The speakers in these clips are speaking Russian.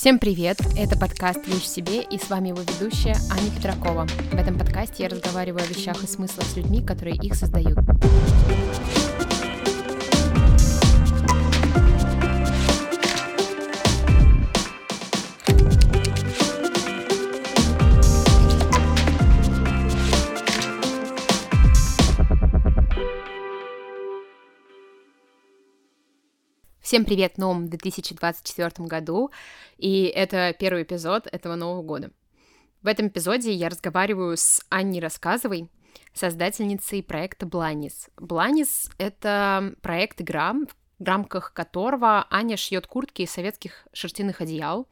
Всем привет! Это подкаст «Вещь в себе» и с вами его ведущая Аня Петракова. В этом подкасте я разговариваю о вещах и смыслах с людьми, которые их создают. Всем привет в новом 2024 году, и это первый эпизод этого нового года. В этом эпизоде я разговариваю с Анней Рассказовой, создательницей проекта Бланис. Бланис — это проект-игра, в рамках которого Аня шьет куртки из советских шерстяных одеял,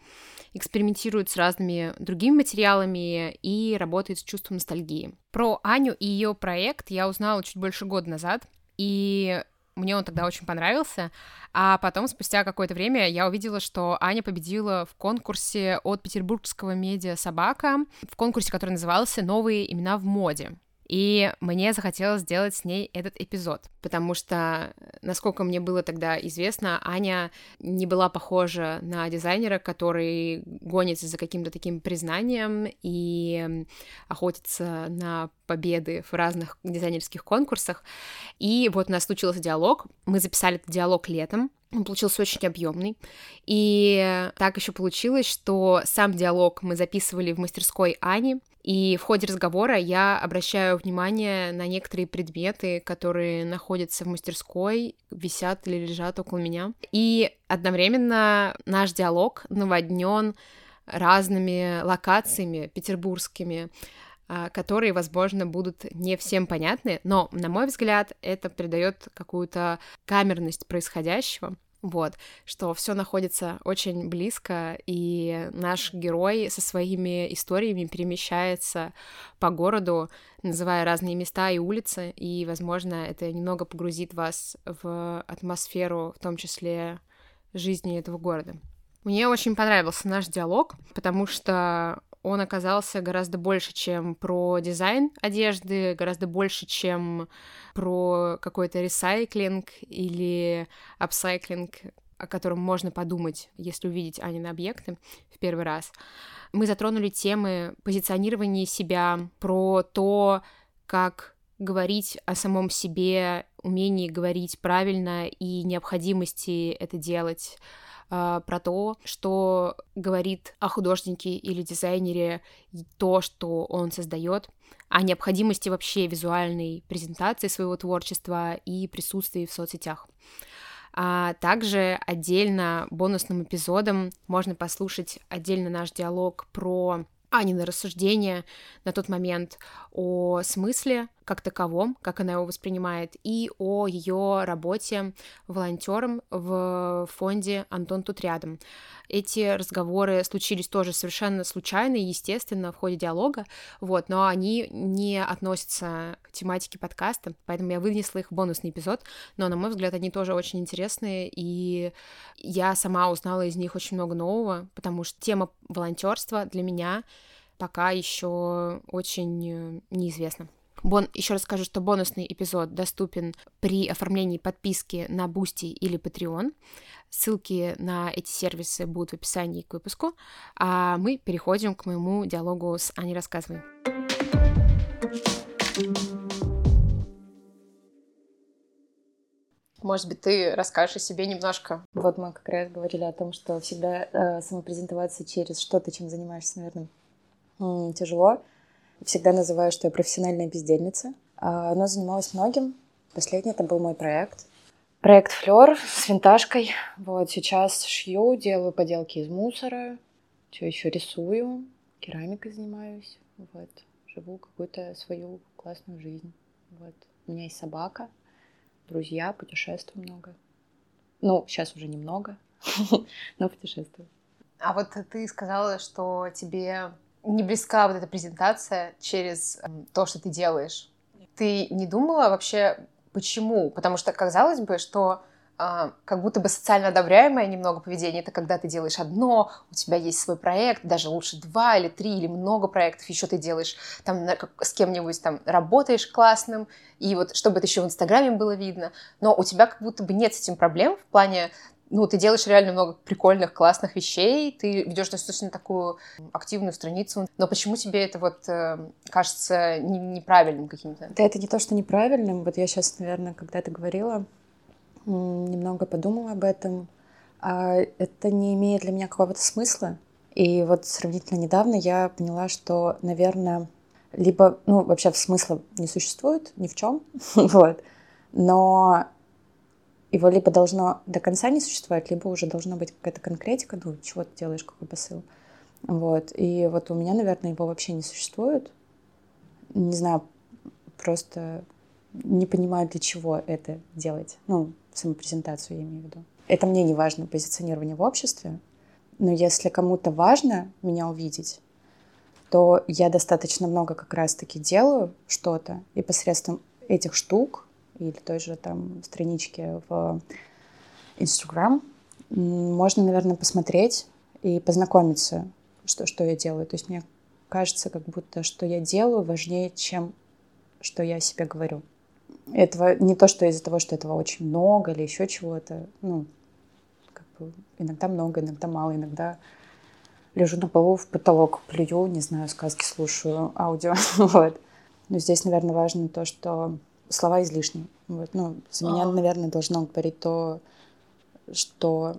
экспериментирует с разными другими материалами и работает с чувством ностальгии. Про Аню и ее проект я узнала чуть больше года назад, и мне он тогда очень понравился, а потом, спустя какое-то время, я увидела, что Аня победила в конкурсе от петербургского медиа «Собака», в конкурсе, который назывался «Новые имена в моде». И мне захотелось сделать с ней этот эпизод, потому что, насколько мне было тогда известно, Аня не была похожа на дизайнера, который гонится за каким-то таким признанием и охотится на победы в разных дизайнерских конкурсах. И вот у нас случился диалог. Мы записали этот диалог летом, он получился очень объемный. И так еще получилось, что сам диалог мы записывали в мастерской Ани. И в ходе разговора я обращаю внимание на некоторые предметы, которые находятся в мастерской, висят или лежат около меня. И одновременно наш диалог наводнен разными локациями петербургскими, а, которые, возможно, будут не всем понятны, но, на мой взгляд, это придает какую-то камерность происходящего. Вот, что все находится очень близко, и наш герой со своими историями перемещается по городу, называя разные места и улицы, и, возможно, это немного погрузит вас в атмосферу, в том числе жизни этого города. Мне очень понравился наш диалог, потому что он оказался гораздо больше, чем про дизайн одежды, гораздо больше, чем про какой-то ресайклинг или апсайклинг, о котором можно подумать, если увидеть Анины объекты в первый раз. Мы затронули темы позиционирования себя, про то, как говорить о самом себе, умении говорить правильно и необходимости это делать, э, про то, что говорит о художнике или дизайнере то, что он создает, о необходимости вообще визуальной презентации своего творчества и присутствии в соцсетях. А также отдельно бонусным эпизодом можно послушать отдельно наш диалог про Анины рассуждения на тот момент о смысле как таковом, как она его воспринимает, и о ее работе волонтером в фонде «Антон тут рядом». Эти разговоры случились тоже совершенно случайно и естественно в ходе диалога, вот, но они не относятся к тематике подкаста, поэтому я вынесла их в бонусный эпизод, но, на мой взгляд, они тоже очень интересные, и я сама узнала из них очень много нового, потому что тема волонтерства для меня пока еще очень неизвестна. Бон... Еще раз скажу, что бонусный эпизод доступен при оформлении подписки на Boosty или Patreon. Ссылки на эти сервисы будут в описании к выпуску. А мы переходим к моему диалогу с Аней Рассказывай. Может быть, ты расскажешь о себе немножко? Вот мы как раз говорили о том, что всегда э, самопрезентоваться через что-то, чем занимаешься, наверное, тяжело. Всегда называю, что я профессиональная бездельница. А, но занималась многим. Последний это был мой проект. Проект Флер с винтажкой. Вот сейчас шью, делаю поделки из мусора. Что еще рисую, керамикой занимаюсь. Вот. Живу какую-то свою классную жизнь. Вот. У меня есть собака, друзья, путешествую много. Ну, сейчас уже немного, но путешествую. А вот ты сказала, что тебе не близка вот эта презентация через эм, то, что ты делаешь. Ты не думала вообще, почему? Потому что казалось бы, что Uh, как будто бы социально одобряемое немного поведение, это когда ты делаешь одно, у тебя есть свой проект, даже лучше два или три или много проектов, еще ты делаешь там с кем-нибудь там работаешь классным, и вот чтобы это еще в Инстаграме было видно, но у тебя как будто бы нет с этим проблем в плане ну, ты делаешь реально много прикольных, классных вещей, ты ведешь достаточно такую активную страницу, но почему тебе это вот э, кажется не, неправильным каким-то? Да это не то, что неправильным, вот я сейчас, наверное, когда ты говорила, немного подумала об этом, а это не имеет для меня какого-то смысла, и вот сравнительно недавно я поняла, что, наверное, либо, ну, вообще смысла не существует ни в чем, вот, но его либо должно до конца не существовать, либо уже должна быть какая-то конкретика, ну, чего ты делаешь, какой посыл. Вот. И вот у меня, наверное, его вообще не существует. Не знаю, просто не понимаю, для чего это делать. Ну, самопрезентацию я имею в виду. Это мне не важно, позиционирование в обществе. Но если кому-то важно меня увидеть, то я достаточно много как раз-таки делаю что-то, и посредством этих штук или той же там странички в Instagram, можно, наверное, посмотреть и познакомиться, что, что я делаю. То есть мне кажется, как будто что я делаю важнее, чем что я себе говорю. Этого не то, что из-за того, что этого очень много или еще чего-то. Ну, как бы иногда много, иногда мало, иногда лежу на полу в потолок, плюю, не знаю, сказки слушаю, аудио. вот. Но здесь, наверное, важно то, что слова излишни. Вот. Ну, за меня, а. наверное, должно говорить то, что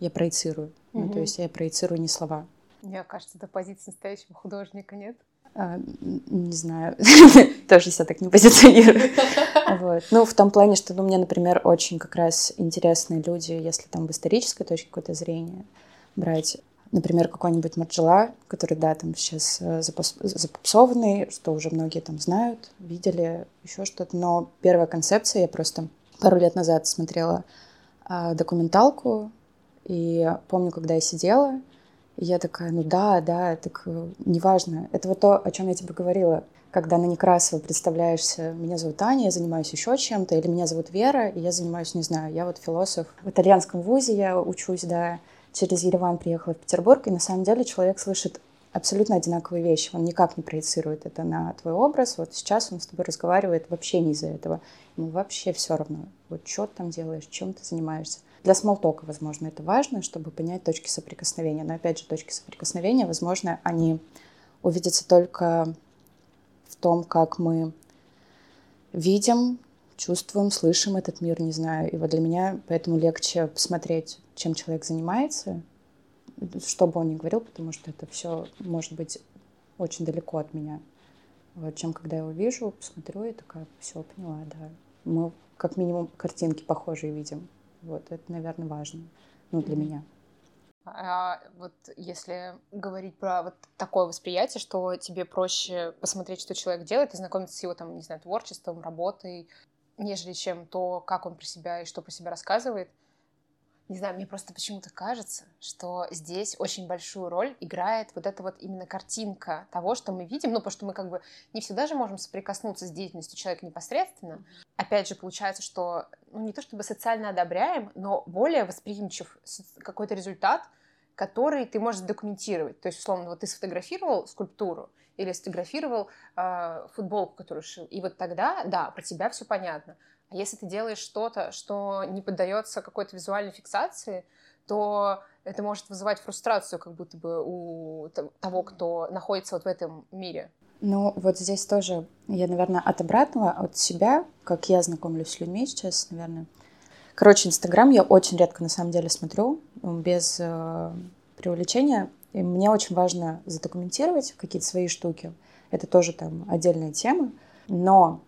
я проецирую. Угу. Ну, то есть я проецирую не слова. Мне кажется, это позиция настоящего художника, нет? А, не знаю, тоже себя так не позиционирую. вот. Ну, в том плане, что ну, мне, например, очень как раз интересные люди, если там в исторической точке какое-то зрения брать, Например, какой-нибудь Марджела, который, да, там сейчас э, запопсованный, что уже многие там знают, видели, еще что-то. Но первая концепция, я просто пару лет назад смотрела э, документалку, и помню, когда я сидела, и я такая, ну да, да, так э, неважно. Это вот то, о чем я тебе говорила. Когда на Некрасова представляешься, меня зовут Аня, я занимаюсь еще чем-то, или меня зовут Вера, и я занимаюсь, не знаю, я вот философ. В итальянском вузе я учусь, да, через Ереван приехала в Петербург, и на самом деле человек слышит абсолютно одинаковые вещи. Он никак не проецирует это на твой образ. Вот сейчас он с тобой разговаривает вообще не из-за этого. Ему вообще все равно. Вот что ты там делаешь, чем ты занимаешься. Для смолтока, возможно, это важно, чтобы понять точки соприкосновения. Но опять же, точки соприкосновения, возможно, они увидятся только в том, как мы видим, чувствуем, слышим этот мир, не знаю. И вот для меня поэтому легче посмотреть чем человек занимается, что бы он ни говорил, потому что это все может быть очень далеко от меня. Вот, чем когда я его вижу, посмотрю и такая, все, поняла, да. Мы как минимум картинки похожие видим. Вот, это, наверное, важно, ну, для меня. А вот если говорить про вот такое восприятие, что тебе проще посмотреть, что человек делает, и знакомиться с его, там, не знаю, творчеством, работой, нежели чем то, как он про себя и что про себя рассказывает, не знаю, мне просто почему-то кажется, что здесь очень большую роль играет вот эта вот именно картинка того, что мы видим, ну, потому что мы как бы не всегда же можем соприкоснуться с деятельностью человека непосредственно. Опять же, получается, что, ну, не то чтобы социально одобряем, но более восприимчив какой-то результат, который ты можешь документировать. То есть, условно, вот ты сфотографировал скульптуру, или сфотографировал э, футболку, которую шил. И вот тогда, да, про тебя все понятно. А если ты делаешь что-то, что не поддается какой-то визуальной фиксации, то это может вызывать фрустрацию как будто бы у того, кто находится вот в этом мире. Ну, вот здесь тоже я, наверное, от обратного, от себя, как я знакомлюсь с людьми сейчас, наверное. Короче, Инстаграм я очень редко на самом деле смотрю, без э, преувеличения. И мне очень важно задокументировать какие-то свои штуки. Это тоже там отдельная тема. Но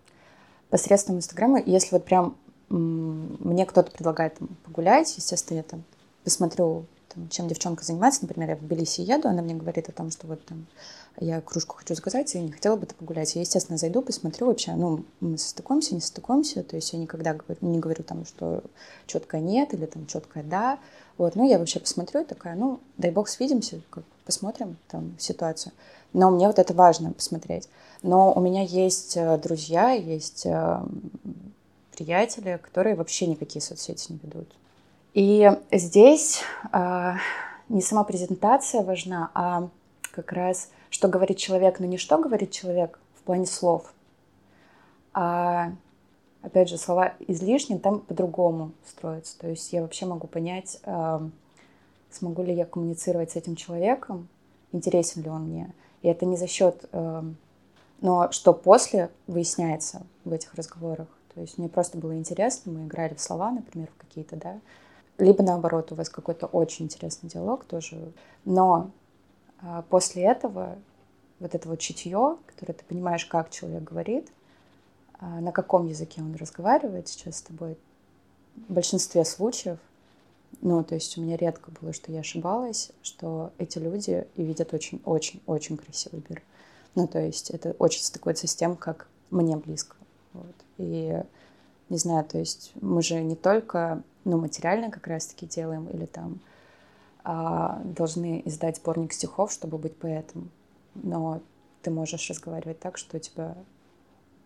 посредством Инстаграма, если вот прям мне кто-то предлагает там, погулять, естественно, я там посмотрю, там, чем девчонка занимается. Например, я в Тбилиси еду, она мне говорит о том, что вот там я кружку хочу заказать, и не хотела бы ты погулять. Я, естественно, зайду, посмотрю вообще, ну, мы состыкуемся, не состыкуемся, то есть я никогда говорю, не говорю там, что четкое нет или там четкое да. Вот, ну, я вообще посмотрю такая, ну, дай бог свидимся, как, посмотрим там ситуацию. Но мне вот это важно посмотреть. Но у меня есть э, друзья, есть э, приятели, которые вообще никакие соцсети не ведут. И здесь э, не сама презентация важна, а как раз что говорит человек, но не что говорит человек в плане слов, а опять же, слова излишние, там по-другому строятся. То есть я вообще могу понять, смогу ли я коммуницировать с этим человеком, интересен ли он мне. И это не за счет... Но что после выясняется в этих разговорах. То есть мне просто было интересно, мы играли в слова, например, в какие-то, да, либо наоборот, у вас какой-то очень интересный диалог тоже. Но а, после этого вот это вот чутье, которое ты понимаешь, как человек говорит, а, на каком языке он разговаривает сейчас с тобой, в большинстве случаев, ну, то есть у меня редко было, что я ошибалась, что эти люди и видят очень-очень-очень красивый мир. Ну, то есть это очень стыкуется с тем, как мне близко. Вот. И не знаю, то есть мы же не только ну, материально как раз-таки делаем или там а, должны издать сборник стихов, чтобы быть поэтом. Но ты можешь разговаривать так, что у тебя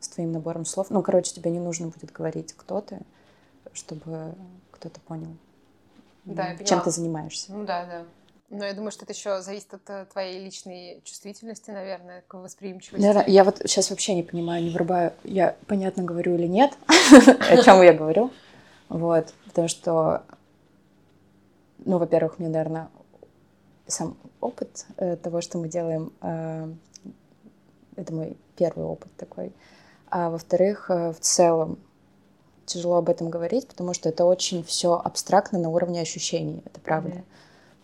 с твоим набором слов... Ну, короче, тебе не нужно будет говорить, кто ты, чтобы кто-то понял, да, чем ты занимаешься. Ну да, да. Но я думаю, что это еще зависит от э, твоей личной чувствительности, наверное, к восприимчивости. Да, я вот сейчас вообще не понимаю, не врубаю, я понятно говорю или нет, о чем я говорю. Вот, потому что, ну, во-первых, мне, наверное, сам опыт э, того, что мы делаем, э, это мой первый опыт такой. А во-вторых, в целом тяжело об этом говорить, потому что это очень все абстрактно на уровне ощущений, это правда. Mm-hmm.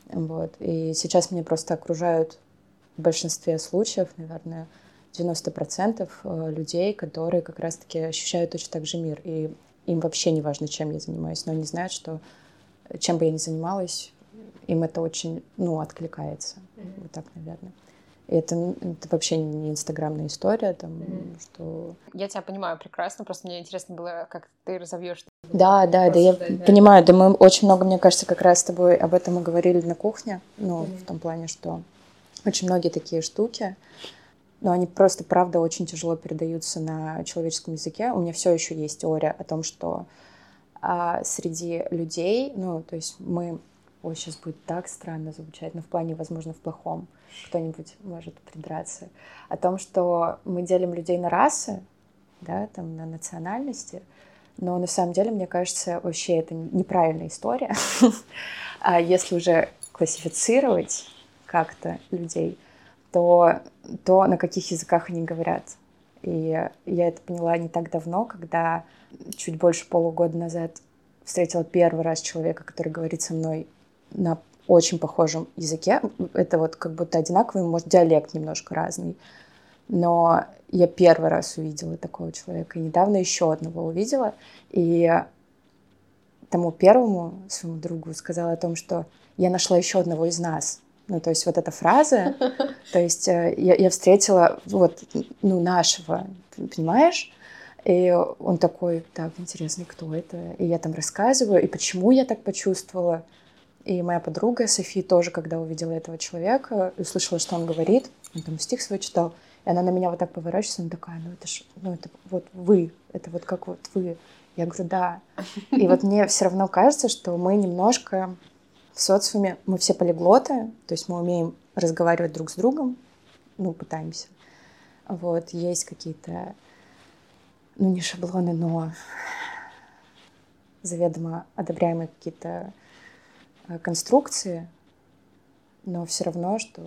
Вот. И сейчас меня просто окружают в большинстве случаев, наверное, 90% э, людей, которые как раз-таки ощущают точно так же мир. И им вообще не важно, чем я занимаюсь, но они знают, что чем бы я ни занималась, им это очень, ну, откликается. Mm-hmm. Вот так, наверное. И это, это вообще не инстаграмная история, там, mm-hmm. что... Я тебя понимаю прекрасно, просто мне интересно было, как ты разовьешь. Да, да, да, я да. понимаю, да мы очень много, мне кажется, как раз с тобой об этом и говорили на кухне, ну, mm-hmm. в том плане, что очень многие такие штуки, но они просто, правда, очень тяжело передаются на человеческом языке. У меня все еще есть теория о том, что а, среди людей, ну, то есть мы ой, сейчас будет так странно звучать, но в плане, возможно, в плохом, кто-нибудь может придраться, о том, что мы делим людей на расы, да, там, на национальности, но на самом деле, мне кажется, вообще это неправильная история. А если уже классифицировать как-то людей, то, то на каких языках они говорят. И я это поняла не так давно, когда чуть больше полугода назад встретила первый раз человека, который говорит со мной на очень похожем языке. Это вот как будто одинаковый, может, диалект немножко разный. Но я первый раз увидела такого человека. И недавно еще одного увидела. И тому первому своему другу сказала о том, что я нашла еще одного из нас. Ну, то есть вот эта фраза, то есть э, я, я встретила вот, ну, нашего, понимаешь? И он такой, так, интересно, кто это? И я там рассказываю, и почему я так почувствовала. И моя подруга София тоже, когда увидела этого человека, услышала, что он говорит, он там стих свой читал, и она на меня вот так поворачивается, она такая, ну это ж, ну это вот вы, это вот как вот вы. Я говорю, да. И вот мне все равно кажется, что мы немножко в социуме, мы все полиглоты, то есть мы умеем разговаривать друг с другом, ну, пытаемся. Вот, есть какие-то, ну, не шаблоны, но заведомо одобряемые какие-то Э, конструкции, но все равно, что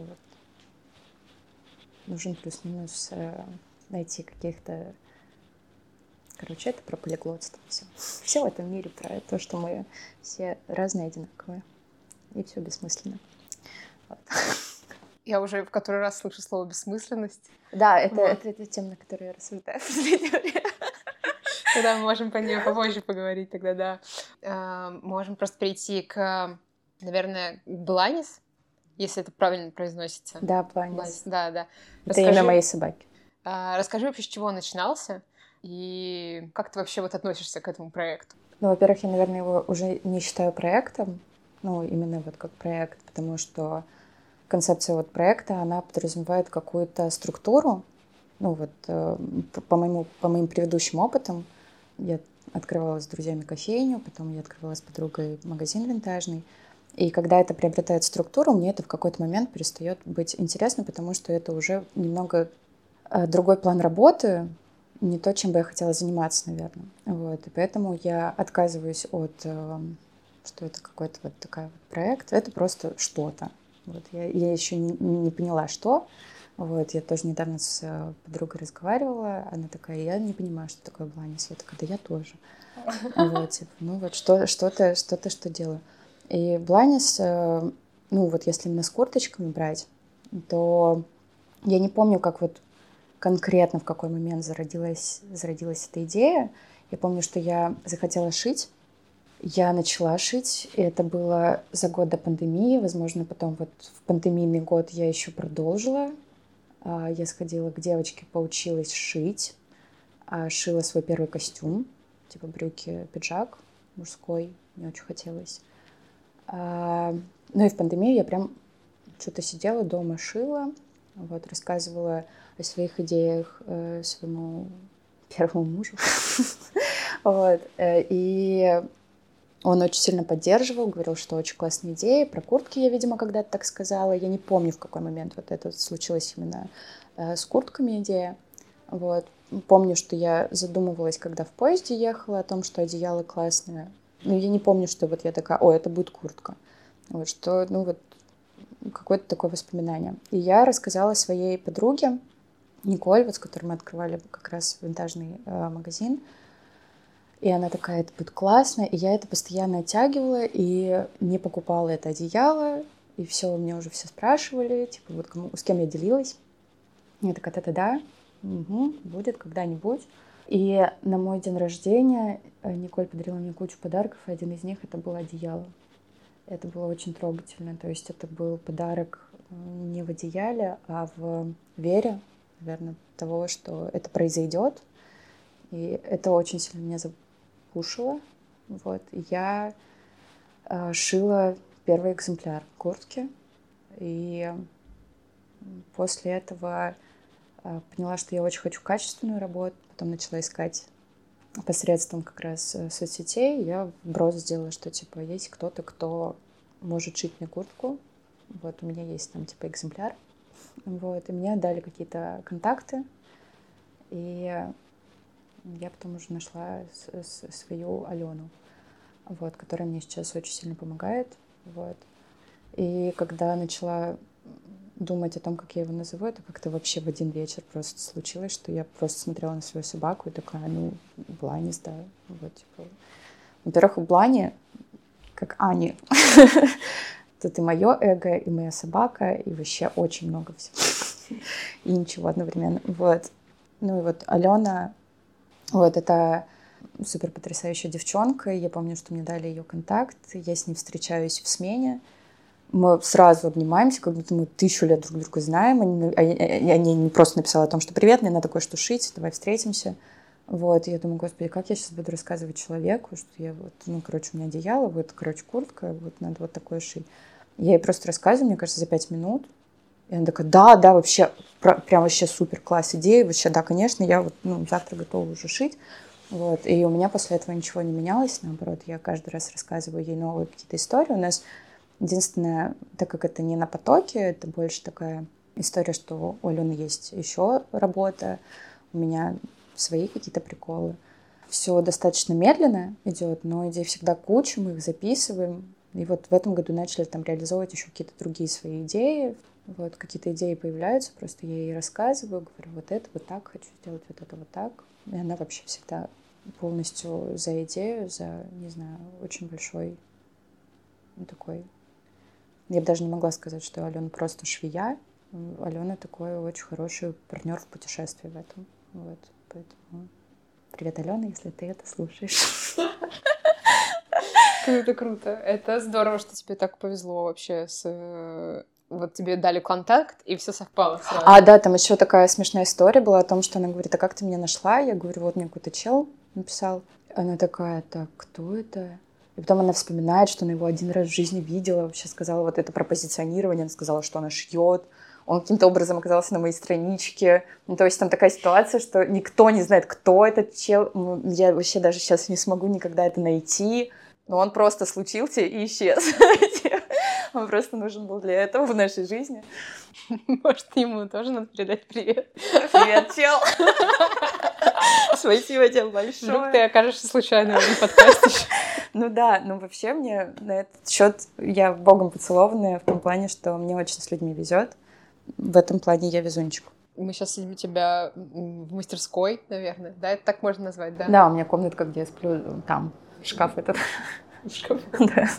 нужен плюс-минус э, найти каких-то... Короче, это про полиглотство. Все. все в этом мире про то, что мы все разные, одинаковые. И все бессмысленно. Вот. Я уже в который раз слышу слово бессмысленность. Да, это, вот. это, это тема, на которой я рассуждаю в последнее время. Тогда мы можем по ней попозже поговорить, тогда да. Э, можем просто перейти к наверное, Бланис, если это правильно произносится. Да, Бланис. Да, да. Это расскажи, имя моей собаки. А, расскажи вообще, с чего он начинался и как ты вообще вот относишься к этому проекту? Ну, во-первых, я, наверное, его уже не считаю проектом, ну, именно вот как проект, потому что концепция вот проекта, она подразумевает какую-то структуру, ну, вот э, по, моему, по моим предыдущим опытам я открывала с друзьями кофейню, потом я открывала с подругой магазин винтажный, и когда это приобретает структуру, мне это в какой-то момент перестает быть интересно, потому что это уже немного э, другой план работы. не то, чем бы я хотела заниматься, наверное. Вот. И поэтому я отказываюсь от, э, что это какой-то вот такой вот проект. Это просто что-то. Вот. Я, я еще не, не поняла, что. Вот. Я тоже недавно с э, подругой разговаривала. Она такая, я не понимаю, что такое бланис. Я такая, да я тоже. Вот, типа, ну вот что, что-то, что-то, что делаю. И бланис, э, ну вот если именно с курточками брать, то я не помню, как вот конкретно в какой момент зародилась, зародилась эта идея. Я помню, что я захотела шить. Я начала шить, и это было за год до пандемии. Возможно, потом вот в пандемийный год я еще продолжила. А, я сходила к девочке, поучилась шить. А, шила свой первый костюм, типа брюки, пиджак мужской. Мне очень хотелось. А, ну и в пандемию я прям что-то сидела дома, шила, вот, рассказывала о своих идеях э, своему первому мужу. вот. Э, и он очень сильно поддерживал, говорил, что очень классная идея. Про куртки я, видимо, когда-то так сказала. Я не помню, в какой момент вот это случилось именно э, с куртками идея. Вот. Помню, что я задумывалась, когда в поезде ехала, о том, что одеяло классное. Но я не помню, что вот я такая, о, это будет куртка. Вот, что, ну вот, какое-то такое воспоминание. И я рассказала своей подруге, Николь, вот с которой мы открывали как раз винтажный э, магазин. И она такая, это будет классно. И я это постоянно оттягивала и не покупала это одеяло. И все, меня уже все спрашивали, типа, вот кому, с кем я делилась. Я такая, да-да-да, угу, будет когда-нибудь. И на мой день рождения э, Николь подарила мне кучу подарков, и один из них это было одеяло. Это было очень трогательно. То есть это был подарок э, не в одеяле, а в вере, наверное, того, что это произойдет. И это очень сильно меня запушило. Вот. Я э, шила первый экземпляр куртки. И после этого поняла, что я очень хочу качественную работу. Потом начала искать посредством как раз э, соцсетей я брос сделала, что типа есть кто-то, кто может шить мне куртку. Вот у меня есть там типа экземпляр. Вот, и мне дали какие-то контакты. И я потом уже нашла свою Алену, вот, которая мне сейчас очень сильно помогает. Вот. И когда начала думать о том, как я его назову, это как-то вообще в один вечер просто случилось, что я просто смотрела на свою собаку и такая, ну, Бланис, да, вот, типа. Во-первых, Блани, как Ани, тут и мое эго, и моя собака, и вообще очень много всего. И ничего одновременно. Вот. Ну и вот Алена, вот это супер потрясающая девчонка. Я помню, что мне дали ее контакт. Я с ней встречаюсь в смене мы сразу обнимаемся, как будто мы тысячу лет друг друга знаем. Они, они, не просто написала о том, что «Привет, мне надо кое-что шить, давай встретимся». Вот, и я думаю, господи, как я сейчас буду рассказывать человеку, что я вот, ну, короче, у меня одеяло, вот, короче, куртка, вот, надо вот такое шить. Я ей просто рассказываю, мне кажется, за пять минут. И она такая, да, да, вообще, прям вообще супер класс идеи, вообще, да, конечно, я вот, ну, завтра готова уже шить. Вот, и у меня после этого ничего не менялось, наоборот, я каждый раз рассказываю ей новые какие-то истории. У нас Единственное, так как это не на потоке, это больше такая история, что у Алены есть еще работа, у меня свои какие-то приколы. Все достаточно медленно идет, но идей всегда куча, мы их записываем. И вот в этом году начали там реализовывать еще какие-то другие свои идеи. Вот какие-то идеи появляются, просто я ей рассказываю, говорю, вот это вот так хочу сделать, вот это вот так. И она вообще всегда полностью за идею, за, не знаю, очень большой такой я бы даже не могла сказать, что Алена просто швея. Алена такой очень хороший партнер в путешествии в этом. Вот, поэтому привет, Алена, если ты это слушаешь. Круто, круто. Это здорово, что тебе так повезло вообще с вот тебе дали контакт, и все совпало сразу. А, да, там еще такая смешная история была о том, что она говорит, а как ты меня нашла? Я говорю, вот мне какой-то чел написал. Она такая, так, кто это? И потом она вспоминает, что она его один раз в жизни видела, вообще сказала вот это про позиционирование, она сказала, что она шьет, он каким-то образом оказался на моей страничке. Ну, то есть там такая ситуация, что никто не знает, кто этот чел. Ну, я вообще даже сейчас не смогу никогда это найти. Но он просто случился и исчез. Он просто нужен был для этого в нашей жизни. Может, ему тоже надо передать привет. Привет, чел. Спасибо тебе большое. Вдруг ты окажешься случайно в подкасте. Ну да, ну вообще мне на этот счет я богом поцелованная в том плане, что мне очень с людьми везет. В этом плане я везунчик. Мы сейчас сидим у тебя в мастерской, наверное, да? Это так можно назвать, да? Да, у меня комнатка, где я сплю, там, шкаф этот. Шкаф? Да.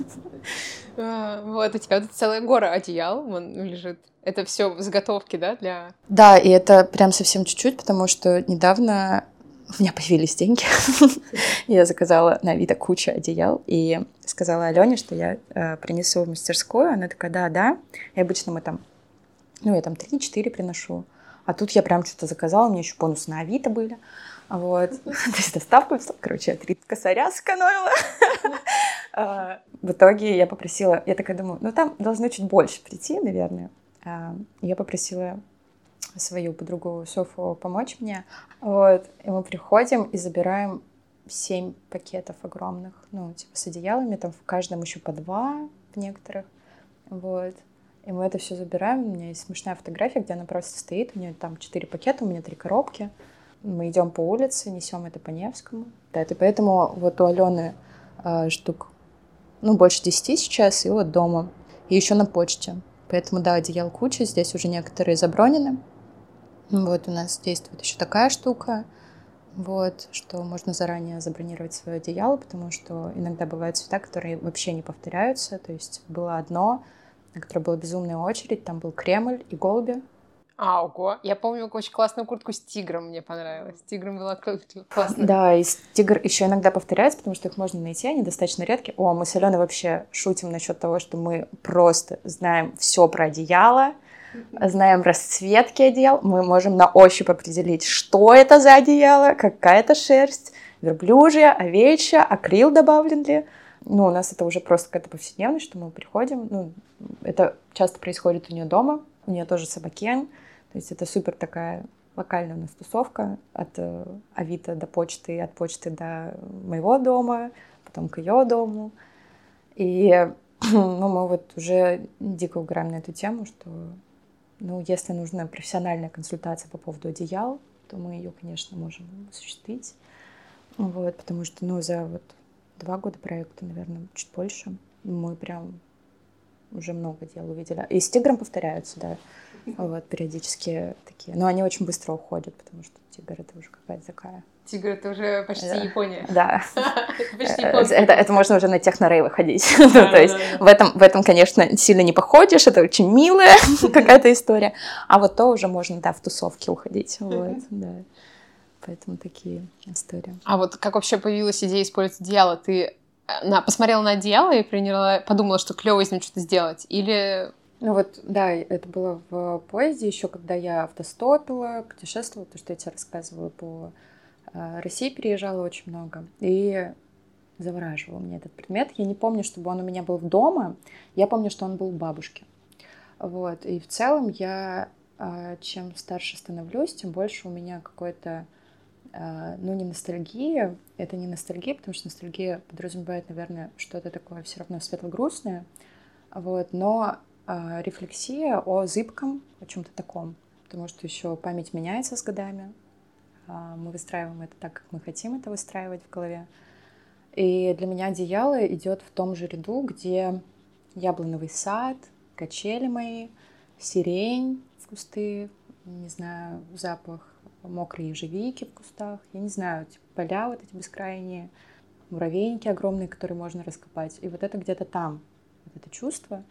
А, вот, у тебя тут целая гора одеял вон лежит. Это все заготовки, да, для... Да, и это прям совсем чуть-чуть, потому что недавно у меня появились деньги. я заказала на Авито кучу одеял и сказала Алене, что я э, принесу в мастерскую. Она такая, да, да. И обычно мы там, ну, я там 3-4 приношу. А тут я прям что-то заказала, у меня еще бонусы на Авито были. Вот. То есть доставку, короче, я три косаря сэкономила. А, в итоге я попросила, я такая думаю, ну там должно чуть больше прийти, наверное. А, я попросила свою подругу Софу помочь мне. Вот. И мы приходим и забираем семь пакетов огромных, ну, типа с одеялами, там в каждом еще по два в некоторых. Вот. И мы это все забираем. У меня есть смешная фотография, где она просто стоит. У нее там четыре пакета, у меня три коробки. Мы идем по улице, несем это по Невскому. Да, и поэтому вот у Алены э, штук, ну, больше десяти сейчас, и вот дома. И еще на почте. Поэтому, да, одеял куча, здесь уже некоторые забронены. Вот у нас действует еще такая штука, вот, что можно заранее забронировать свое одеяло, потому что иногда бывают цвета, которые вообще не повторяются. То есть было одно, на которое была безумная очередь, там был Кремль и голуби. А, ого. Я помню очень классную куртку с тигром, мне понравилась. С тигром была классная. Да, и тигр еще иногда повторяется, потому что их можно найти, они достаточно редкие. О, мы с Аленой вообще шутим насчет того, что мы просто знаем все про одеяло, знаем расцветки одеял, мы можем на ощупь определить, что это за одеяло, какая это шерсть, верблюжья, овечья, акрил добавлен ли ну, у нас это уже просто какая-то повседневность, что мы приходим, ну, это часто происходит у нее дома, у нее тоже собакен, то есть это супер такая локальная у нас тусовка от э, Авито до почты, от почты до моего дома, потом к ее дому. И ну, мы вот уже дико угораем на эту тему, что ну, если нужна профессиональная консультация по поводу одеял, то мы ее, конечно, можем осуществить. Вот, потому что, ну, за вот два года проекта, наверное, чуть больше. Мы прям уже много дел увидели. И с тигром повторяются, да. Вот, периодически такие. Но они очень быстро уходят, потому что тигр это уже какая-то такая. Тигр это уже почти да. Япония. Да. это, это можно уже на техно-рей выходить. То есть в этом, в этом, конечно, сильно не походишь, это очень милая какая-то история. А вот то уже можно, да, в тусовке уходить. Вот, да. Поэтому такие истории. А вот как вообще появилась идея использовать одеяло? Ты э, на, посмотрела на одеяло и приняла, подумала, что клево из него что-то сделать? Или ну вот, да, это было в поезде еще, когда я автостопила, путешествовала, то, что я тебе рассказывала, по э, России переезжала очень много. И завораживал мне этот предмет. Я не помню, чтобы он у меня был в дома. Я помню, что он был у бабушки. Вот. И в целом я, э, чем старше становлюсь, тем больше у меня какой-то а, ну, не ностальгия, это не ностальгия, потому что ностальгия подразумевает, наверное, что-то такое все равно светло-грустное, вот, но э, рефлексия о зыбком, о чем-то таком, потому что еще память меняется с годами, э, мы выстраиваем это так, как мы хотим это выстраивать в голове, и для меня одеяло идет в том же ряду, где яблоновый сад, качели мои, сирень в кусты, не знаю, запах мокрые ежевики в кустах, я не знаю, типа поля вот эти бескрайние, муравейники огромные, которые можно раскопать. И вот это где-то там, вот это чувство,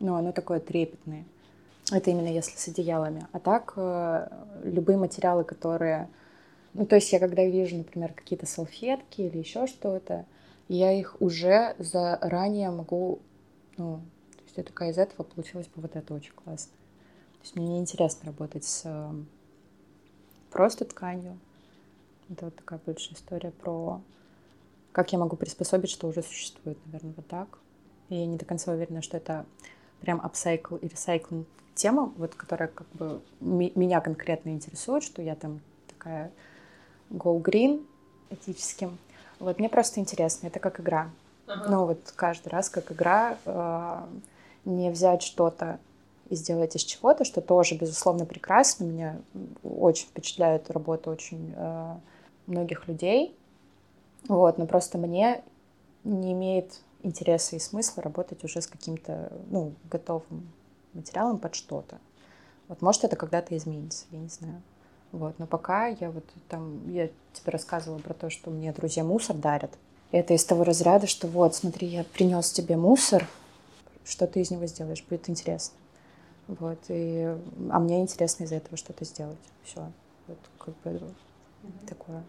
но оно такое трепетное. Это именно если с одеялами. А так э, любые материалы, которые... Ну, то есть я когда вижу, например, какие-то салфетки или еще что-то, я их уже заранее могу... Ну, то есть я такая из этого получилось бы вот это очень классно. То есть мне неинтересно работать с просто тканью. Это вот такая большая история про как я могу приспособить, что уже существует, наверное, вот так. И я не до конца уверена, что это прям апсайкл и ресайклинг тема, вот которая как бы меня конкретно интересует, что я там такая go green этическим. Вот мне просто интересно, это как игра. Ага. Ну вот каждый раз как игра э, не взять что-то и сделать из чего-то, что тоже, безусловно, прекрасно. Меня очень впечатляет работа очень э, многих людей. Вот, но просто мне не имеет интереса и смысла работать уже с каким-то, ну, готовым материалом под что-то. Вот, может, это когда-то изменится, я не знаю. Вот, но пока я вот там, я тебе рассказывала про то, что мне друзья мусор дарят. Это из того разряда, что вот, смотри, я принес тебе мусор, что ты из него сделаешь, будет интересно. Вот, и, а мне интересно из этого что-то сделать. Все. Вот как бы mm-hmm. такое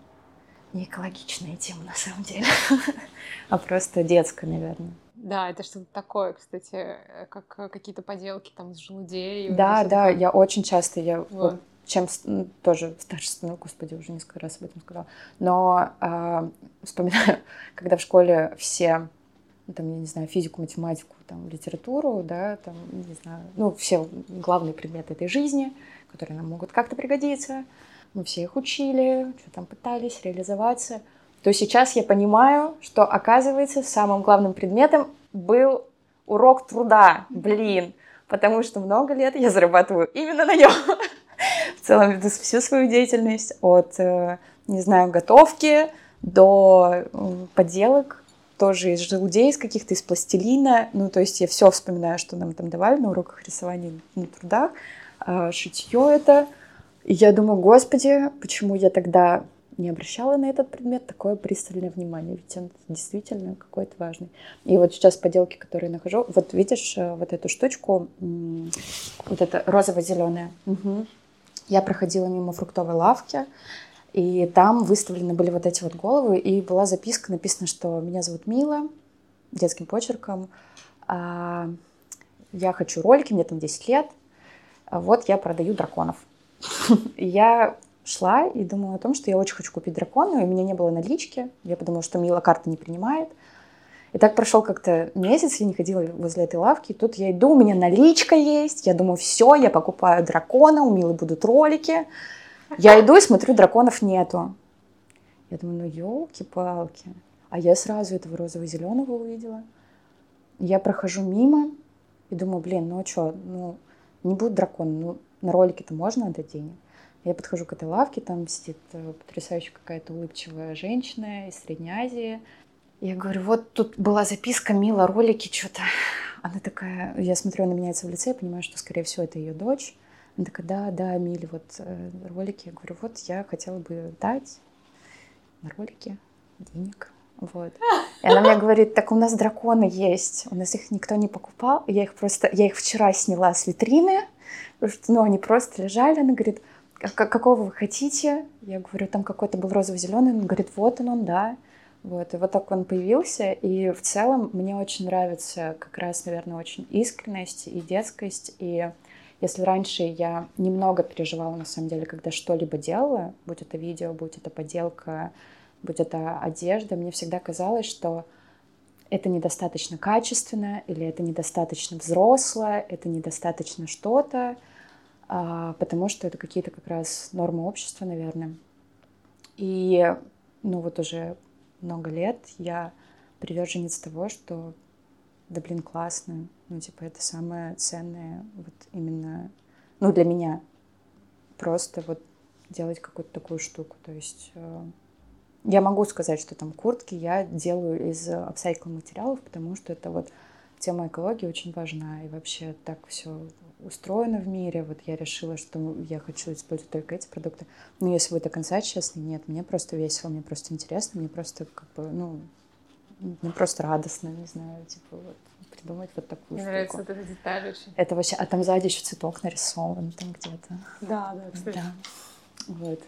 не экологичная тема на самом деле, а просто детская, наверное. Да, это что-то такое, кстати, как какие-то поделки там с желудей. Да, да, я очень часто, я вот. чем тоже старше становилась, господи, уже несколько раз об этом сказала, но э, вспоминаю, когда в школе все ну, там, я не знаю, физику, математику, там, литературу, да, там, не знаю, ну, все главные предметы этой жизни, которые нам могут как-то пригодиться. Мы все их учили, что там пытались реализоваться. То сейчас я понимаю, что, оказывается, самым главным предметом был урок труда, блин, потому что много лет я зарабатываю именно на нем. В целом, всю свою деятельность от, э, не знаю, готовки до поделок тоже из желудей, из каких-то, из пластилина. Ну, то есть я все вспоминаю, что нам там давали на уроках рисования на трудах. А, шитье это. И я думаю, господи, почему я тогда не обращала на этот предмет такое пристальное внимание, ведь он действительно какой-то важный. И вот сейчас поделки, которые нахожу, вот видишь э, вот эту штучку, вот это розово-зеленая. Угу. Я проходила мимо фруктовой лавки, и там выставлены были вот эти вот головы, и была записка, написано, что меня зовут Мила, детским почерком, а, я хочу ролики, мне там 10 лет, а вот я продаю драконов. Я шла и думала о том, что я очень хочу купить дракона, и у меня не было налички. Я подумала, что Мила карты не принимает. И так прошел как-то месяц, я не ходила возле этой лавки. Тут я иду, у меня наличка есть. Я думаю, все, я покупаю дракона, у Милы будут ролики. Я иду и смотрю, драконов нету. Я думаю, ну елки-палки. А я сразу этого розово-зеленого увидела. Я прохожу мимо и думаю, блин, ну а что, ну не будет дракона, ну на ролике-то можно отдать денег. Я подхожу к этой лавке, там сидит э, потрясающая какая-то улыбчивая женщина из Средней Азии. Я говорю, вот тут была записка, Мила, ролики, что-то. Она такая, я смотрю, она меняется в лице, я понимаю, что, скорее всего, это ее дочь. Она такая, да, да, Миле, вот э, ролики. Я говорю, вот я хотела бы дать на ролики денег. Вот. И она мне говорит, так у нас драконы есть, у нас их никто не покупал, я их просто, я их вчера сняла с витрины, потому что, ну, они просто лежали, она говорит, какого вы хотите? Я говорю, там какой-то был розово-зеленый, он говорит, вот он, он, да. Вот, и вот так он появился, и в целом мне очень нравится как раз, наверное, очень искренность и детскость, и если раньше я немного переживала, на самом деле, когда что-либо делала, будь это видео, будь это поделка, будь это одежда, мне всегда казалось, что это недостаточно качественно, или это недостаточно взросло, это недостаточно что-то, а, потому что это какие-то как раз нормы общества, наверное. И, ну вот уже много лет я приверженец того, что да блин, классно. Ну, типа, это самое ценное вот именно, ну, для меня. Просто вот делать какую-то такую штуку. То есть э, я могу сказать, что там куртки я делаю из апсайкл материалов, потому что это вот тема экологии очень важна. И вообще так все устроено в мире. Вот я решила, что я хочу использовать только эти продукты. Но если быть до конца честно, нет, мне просто весело, мне просто интересно, мне просто как бы, ну, мне просто радостно, не знаю, типа вот придумать вот такую Мне штуку. нравится вот эта деталь очень. Это вообще, а там сзади еще цветок нарисован там где-то. Да, да, кстати. Да. Вот.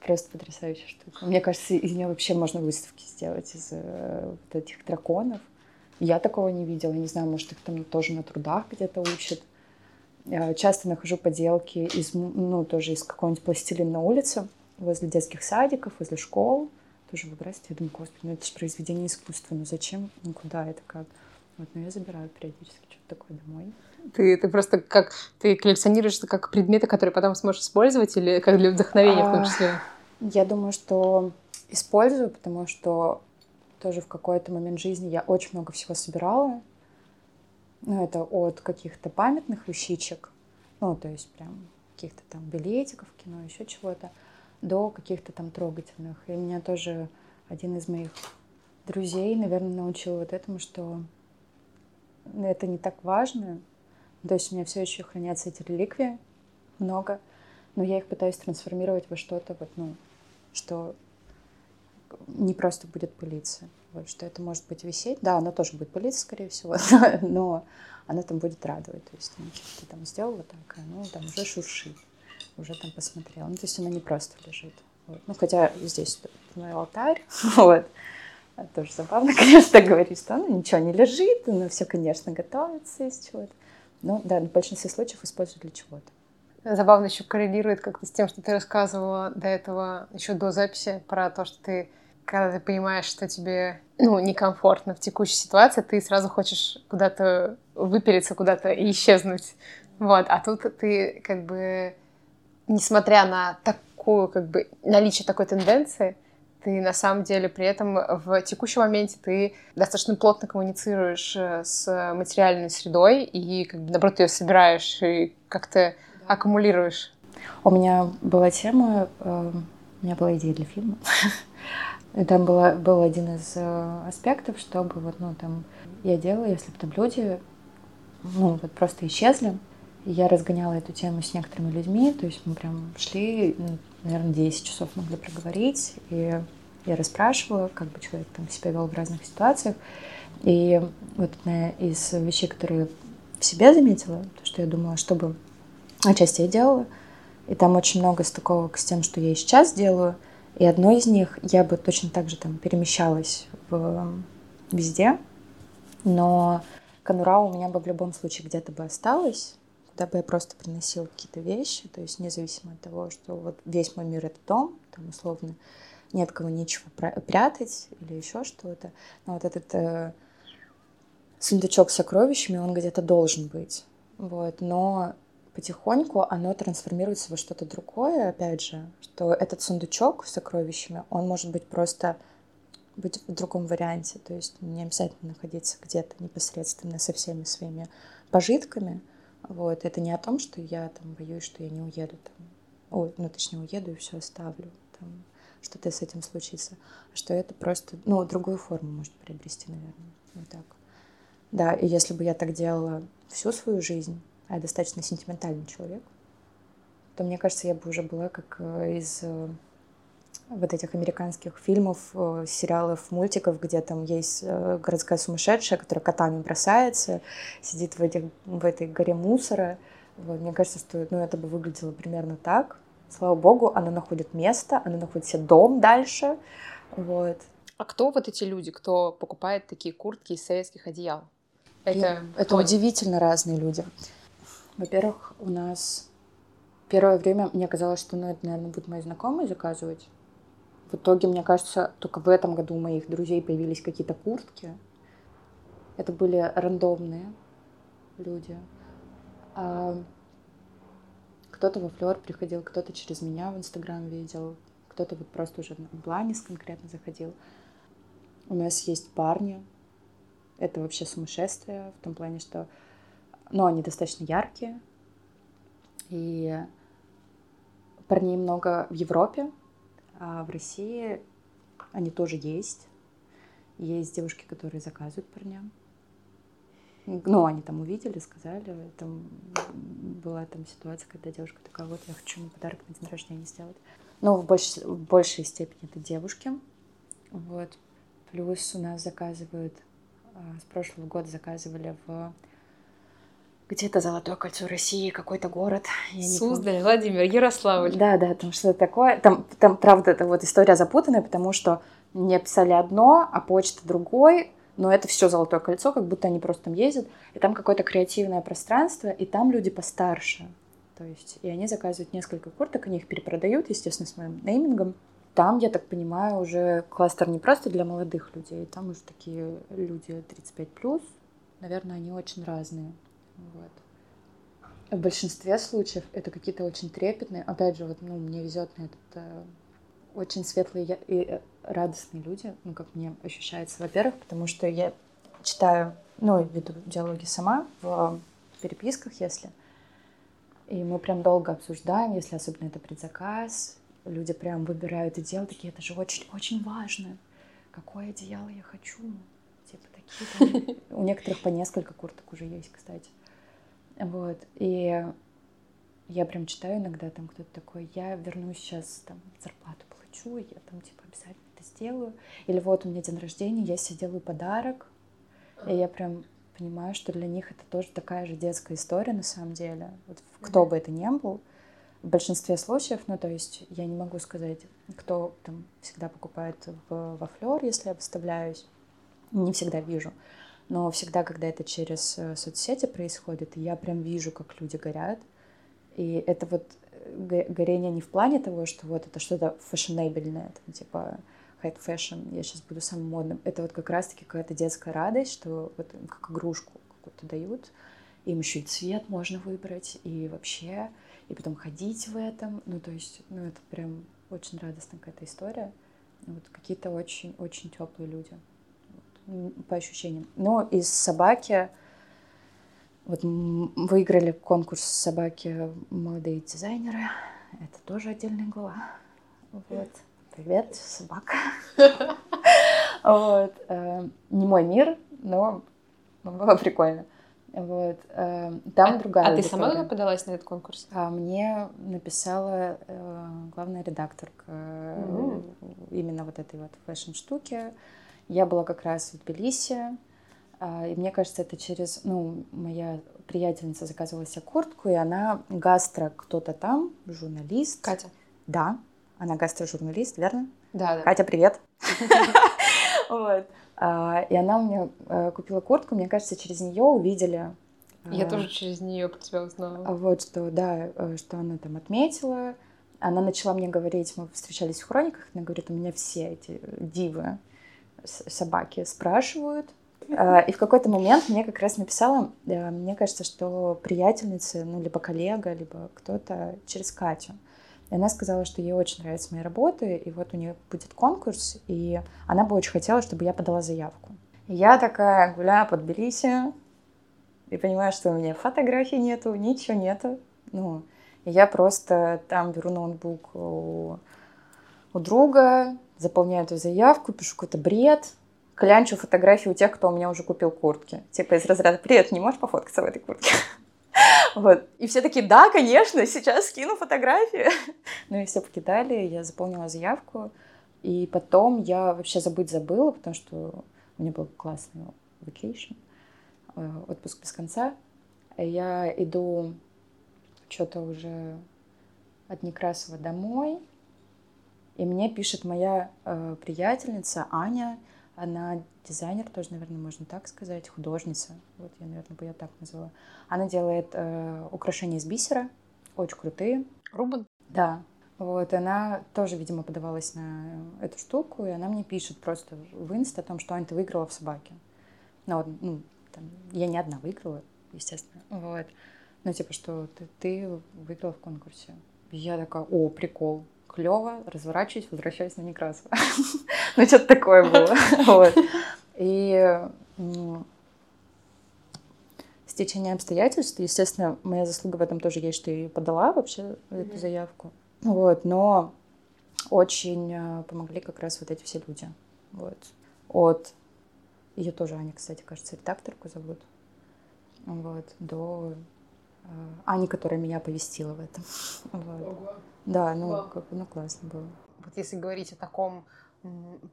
Просто потрясающая штука. Мне кажется, из нее вообще можно выставки сделать из э, вот этих драконов. Я такого не видела. Я не знаю, может, их там тоже на трудах где-то учат. Я часто нахожу поделки из, ну, тоже из какого-нибудь пластилина на улице, возле детских садиков, возле школ тоже выбрасывать. Я думаю, господи, ну это же произведение искусства, ну зачем, ну куда это, как? Вот, но я забираю периодически что-то такое домой. Ты, ты просто как, ты коллекционируешь это как предметы, которые потом сможешь использовать или как для вдохновения а, в том а, числе? Я думаю, что использую, потому что тоже в какой-то момент жизни я очень много всего собирала. Ну, это от каких-то памятных вещичек, ну, то есть прям каких-то там билетиков кино, еще чего-то, до каких-то там трогательных. И меня тоже один из моих друзей, наверное, научил вот этому, что это не так важно. То есть у меня все еще хранятся эти реликвии, много, но я их пытаюсь трансформировать во что-то, вот, ну, что не просто будет пылиться. Вот, что это может быть висеть. Да, оно тоже будет пылиться, скорее всего, но оно там будет радовать. То есть ну, ты там сделал вот так, а оно там уже шуршит, уже там посмотрел. Ну, то есть оно не просто лежит. Вот. Ну, хотя здесь мой алтарь, вот. Это тоже забавно, конечно, говорить, что оно ничего не лежит, но все, конечно, готовится из чего-то. Ну, да, в большинстве случаев используют для чего-то. Забавно еще коррелирует как-то с тем, что ты рассказывала до этого, еще до записи, про то, что ты, когда ты понимаешь, что тебе ну, некомфортно в текущей ситуации, ты сразу хочешь куда-то выпереться, куда-то и исчезнуть. Вот. А тут ты как бы, несмотря на такую, как бы, наличие такой тенденции, ты на самом деле при этом в текущем моменте ты достаточно плотно коммуницируешь э, с материальной средой и как бы, наоборот ее собираешь и как-то аккумулируешь? У меня была тема, э, у меня была идея для фильма. И там была, был один из э, аспектов, чтобы вот, ну, там, я делала, если бы там люди, ну, вот просто исчезли, я разгоняла эту тему с некоторыми людьми, то есть мы прям шли, ну, наверное, 10 часов могли проговорить, и я расспрашивала, как бы человек там себя вел в разных ситуациях. И вот одна из вещей, которые в себе заметила, то, что я думала, чтобы Отчасти я делала. И там очень много стыковок с тем, что я и сейчас делаю. И одно из них я бы точно так же там перемещалась в, везде. Но конура у меня бы в любом случае где-то бы осталась, куда бы я просто приносила какие-то вещи, то есть независимо от того, что вот весь мой мир — это дом, там условно нет кого ничего прятать или еще что-то. Но вот этот э, сундучок с сокровищами, он где-то должен быть. Вот. Но потихоньку оно трансформируется во что-то другое, опять же, что этот сундучок с сокровищами, он может быть просто быть в другом варианте, то есть не обязательно находиться где-то непосредственно со всеми своими пожитками. Вот. Это не о том, что я там боюсь, что я не уеду там, ой, ну точнее уеду и все оставлю, там, что-то с этим случится, а что это просто, ну, другую форму может приобрести, наверное, вот так. Да, и если бы я так делала всю свою жизнь, а я достаточно сентиментальный человек, то мне кажется, я бы уже была как э, из э, вот этих американских фильмов, э, сериалов, мультиков, где там есть городская сумасшедшая, которая котами бросается, сидит в, этих, в этой горе мусора. Вот. Мне кажется, что ну, это бы выглядело примерно так. Слава богу, она находит место, она находит себе дом дальше. Вот. А кто вот эти люди, кто покупает такие куртки из советских одеял? Это, это удивительно разные люди. Во-первых, у нас первое время мне казалось, что, ну, это, наверное, будут мои знакомые заказывать. В итоге, мне кажется, только в этом году у моих друзей появились какие-то куртки. Это были рандомные люди. А кто-то во флер приходил, кто-то через меня в Инстаграм видел, кто-то вот просто уже в Бланис конкретно заходил. У нас есть парни. Это вообще сумасшествие в том плане, что но они достаточно яркие. И парней много в Европе, а в России они тоже есть. Есть девушки, которые заказывают парням. Ну, они там увидели, сказали. Там была там ситуация, когда девушка такая, вот я хочу ему подарок на день рождения сделать. Но в, больш, в большей степени это девушки. Вот. Плюс у нас заказывают, а, с прошлого года заказывали в где-то Золотое кольцо России, какой-то город. Я Суздаль, не Владимир, Ярославль. Да, да, там что-то такое. Там, там, правда, это вот история запутанная, потому что мне писали одно, а почта другой, но это все Золотое кольцо, как будто они просто там ездят. И там какое-то креативное пространство, и там люди постарше. То есть, и они заказывают несколько курток, они их перепродают, естественно, с моим неймингом. Там, я так понимаю, уже кластер не просто для молодых людей, там уже такие люди 35+, наверное, они очень разные. Вот. В большинстве случаев это какие-то очень трепетные. Опять же, вот, ну, мне везет на этот э, очень светлый и, радостные люди, ну, как мне ощущается. Во-первых, потому что я читаю, ну, веду диалоги сама в переписках, если. И мы прям долго обсуждаем, если особенно это предзаказ. Люди прям выбирают одеяло, такие, это же очень, очень важно. Какое одеяло я хочу? Типа такие. У некоторых по несколько курток уже есть, кстати. Вот. И я прям читаю иногда, там кто-то такой, я вернусь сейчас, там, зарплату получу, я там, типа, обязательно это сделаю. Или вот у меня день рождения, я себе делаю подарок, и я прям понимаю, что для них это тоже такая же детская история на самом деле. Вот кто бы это ни был, в большинстве случаев, ну, то есть я не могу сказать, кто там всегда покупает в, во флер, если я выставляюсь, не всегда вижу. Но всегда, когда это через э, соцсети происходит, я прям вижу, как люди горят. И это вот э, горение не в плане того, что вот это что-то фashionableное, там, типа high fashion, я сейчас буду самым модным. Это вот как раз-таки какая-то детская радость, что вот как игрушку какую-то дают. Им еще и цвет можно выбрать, и вообще, и потом ходить в этом. Ну, то есть, ну, это прям очень радостная какая-то история. Вот какие-то очень-очень теплые люди по ощущениям. Но из собаки вот выиграли конкурс собаки молодые дизайнеры. Это тоже отдельная глава. Вот. Привет, собака. Вот. Э, не мой мир, но было прикольно. Вот. Э, там а, другая А ты сама подалась на этот конкурс? А мне написала э, главная редакторка именно вот этой вот фэшн-штуки. Я была как раз в Тбилиси, а, и мне кажется, это через, ну, моя приятельница заказывала себе куртку, и она гастро кто-то там, журналист. Катя. Да, она гастрожурналист, верно? Да, да. Катя, привет. Вот. А, и она мне э, купила куртку, мне кажется, через нее увидели. Я тоже через нее про тебя узнала. Вот, что, да, э, что она там отметила. Она начала мне говорить, мы встречались в хрониках, она говорит, у меня все эти дивы собаки спрашивают, а, и в какой-то момент мне как раз написала, э, мне кажется, что приятельница, ну, либо коллега, либо кто-то через Катю. И она сказала, что ей очень нравятся мои работы, и вот у нее будет конкурс, и она бы очень хотела, чтобы я подала заявку. И я такая гуляю под Тбилиси, и понимаю, что у меня фотографий нету, ничего нету. Ну, я просто там беру ноутбук у, у друга, заполняю эту заявку, пишу какой-то бред, клянчу фотографии у тех, кто у меня уже купил куртки. Типа из разряда «Привет, не можешь пофоткаться в этой куртке?» Вот. И все такие, да, конечно, сейчас скину фотографии. Ну и все покидали, я заполнила заявку. И потом я вообще забыть забыла, потому что у меня был классный vacation, э, отпуск без конца. Я иду что-то уже от Некрасова домой, и мне пишет моя э, приятельница Аня, она дизайнер, тоже, наверное, можно так сказать, художница. Вот я, наверное, бы ее так назвала. Она делает э, украшения из бисера, очень крутые. Рубан? Да. Вот, она тоже, видимо, подавалась на эту штуку, и она мне пишет просто в инст о том, что Аня, ты выиграла в собаке. Ну, вот, ну, там, я не одна выиграла, естественно. Вот. Ну, типа, что ты, ты выиграла в конкурсе. И я такая, о, прикол клево, разворачиваюсь, возвращаюсь на Некрасова. ну, что-то такое было. И стечение обстоятельств, естественно, моя заслуга в этом тоже есть, что я подала вообще эту заявку. Вот, но очень э, помогли как раз вот эти все люди. Вот. От ее тоже Аня, кстати, кажется, редакторку зовут. Вот, до Ани, которая меня оповестила в этом. Вот. Да, ну, как, ну классно было. Вот если говорить о таком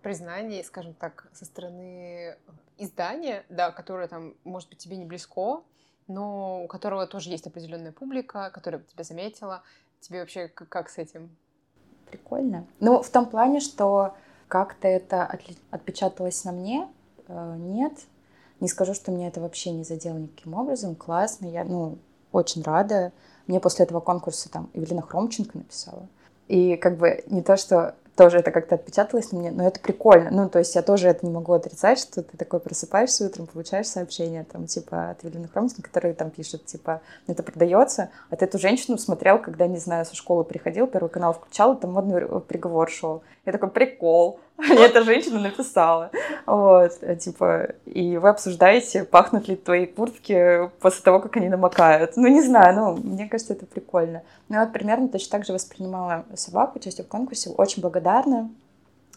признании, скажем так, со стороны издания, да, которое там, может быть, тебе не близко, но у которого тоже есть определенная публика, которая тебя заметила. Тебе вообще как с этим? Прикольно. Ну, в том плане, что как-то это отпечаталось на мне, э, нет. Не скажу, что меня это вообще не задело никаким образом. Классно, я, ну, очень рада. Мне после этого конкурса там Евелина Хромченко написала. И как бы не то, что тоже это как-то отпечаталось на мне, но это прикольно. Ну, то есть я тоже это не могу отрицать, что ты такой просыпаешься утром, получаешь сообщение там, типа, от Евелины Хромченко, который там пишет, типа, это продается, а ты эту женщину смотрел, когда, не знаю, со школы приходил, Первый канал включал, и там модный приговор шел. Я такой, прикол, Мне эта женщина написала. Вот, типа, и вы обсуждаете, пахнут ли твои куртки после того, как они намокают. Ну, не знаю, ну, мне кажется, это прикольно. Ну, вот примерно точно так же воспринимала собаку, участие в конкурсе. Очень благодарна,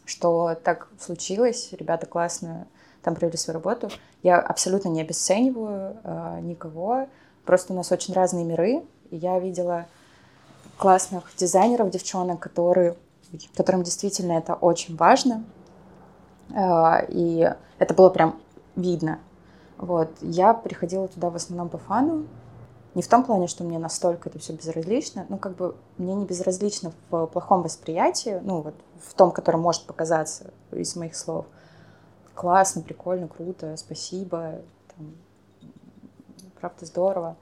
что так случилось. Ребята классно там провели свою работу. Я абсолютно не обесцениваю э, никого. Просто у нас очень разные миры. И я видела классных дизайнеров, девчонок, которые, которым действительно это очень важно. Э, и это было прям видно. Вот. Я приходила туда в основном по фану. Не в том плане, что мне настолько это все безразлично, ну, как бы мне не безразлично в плохом восприятии, ну, вот в том, которое может показаться из моих слов – классно, прикольно, круто, спасибо, там, правда здорово.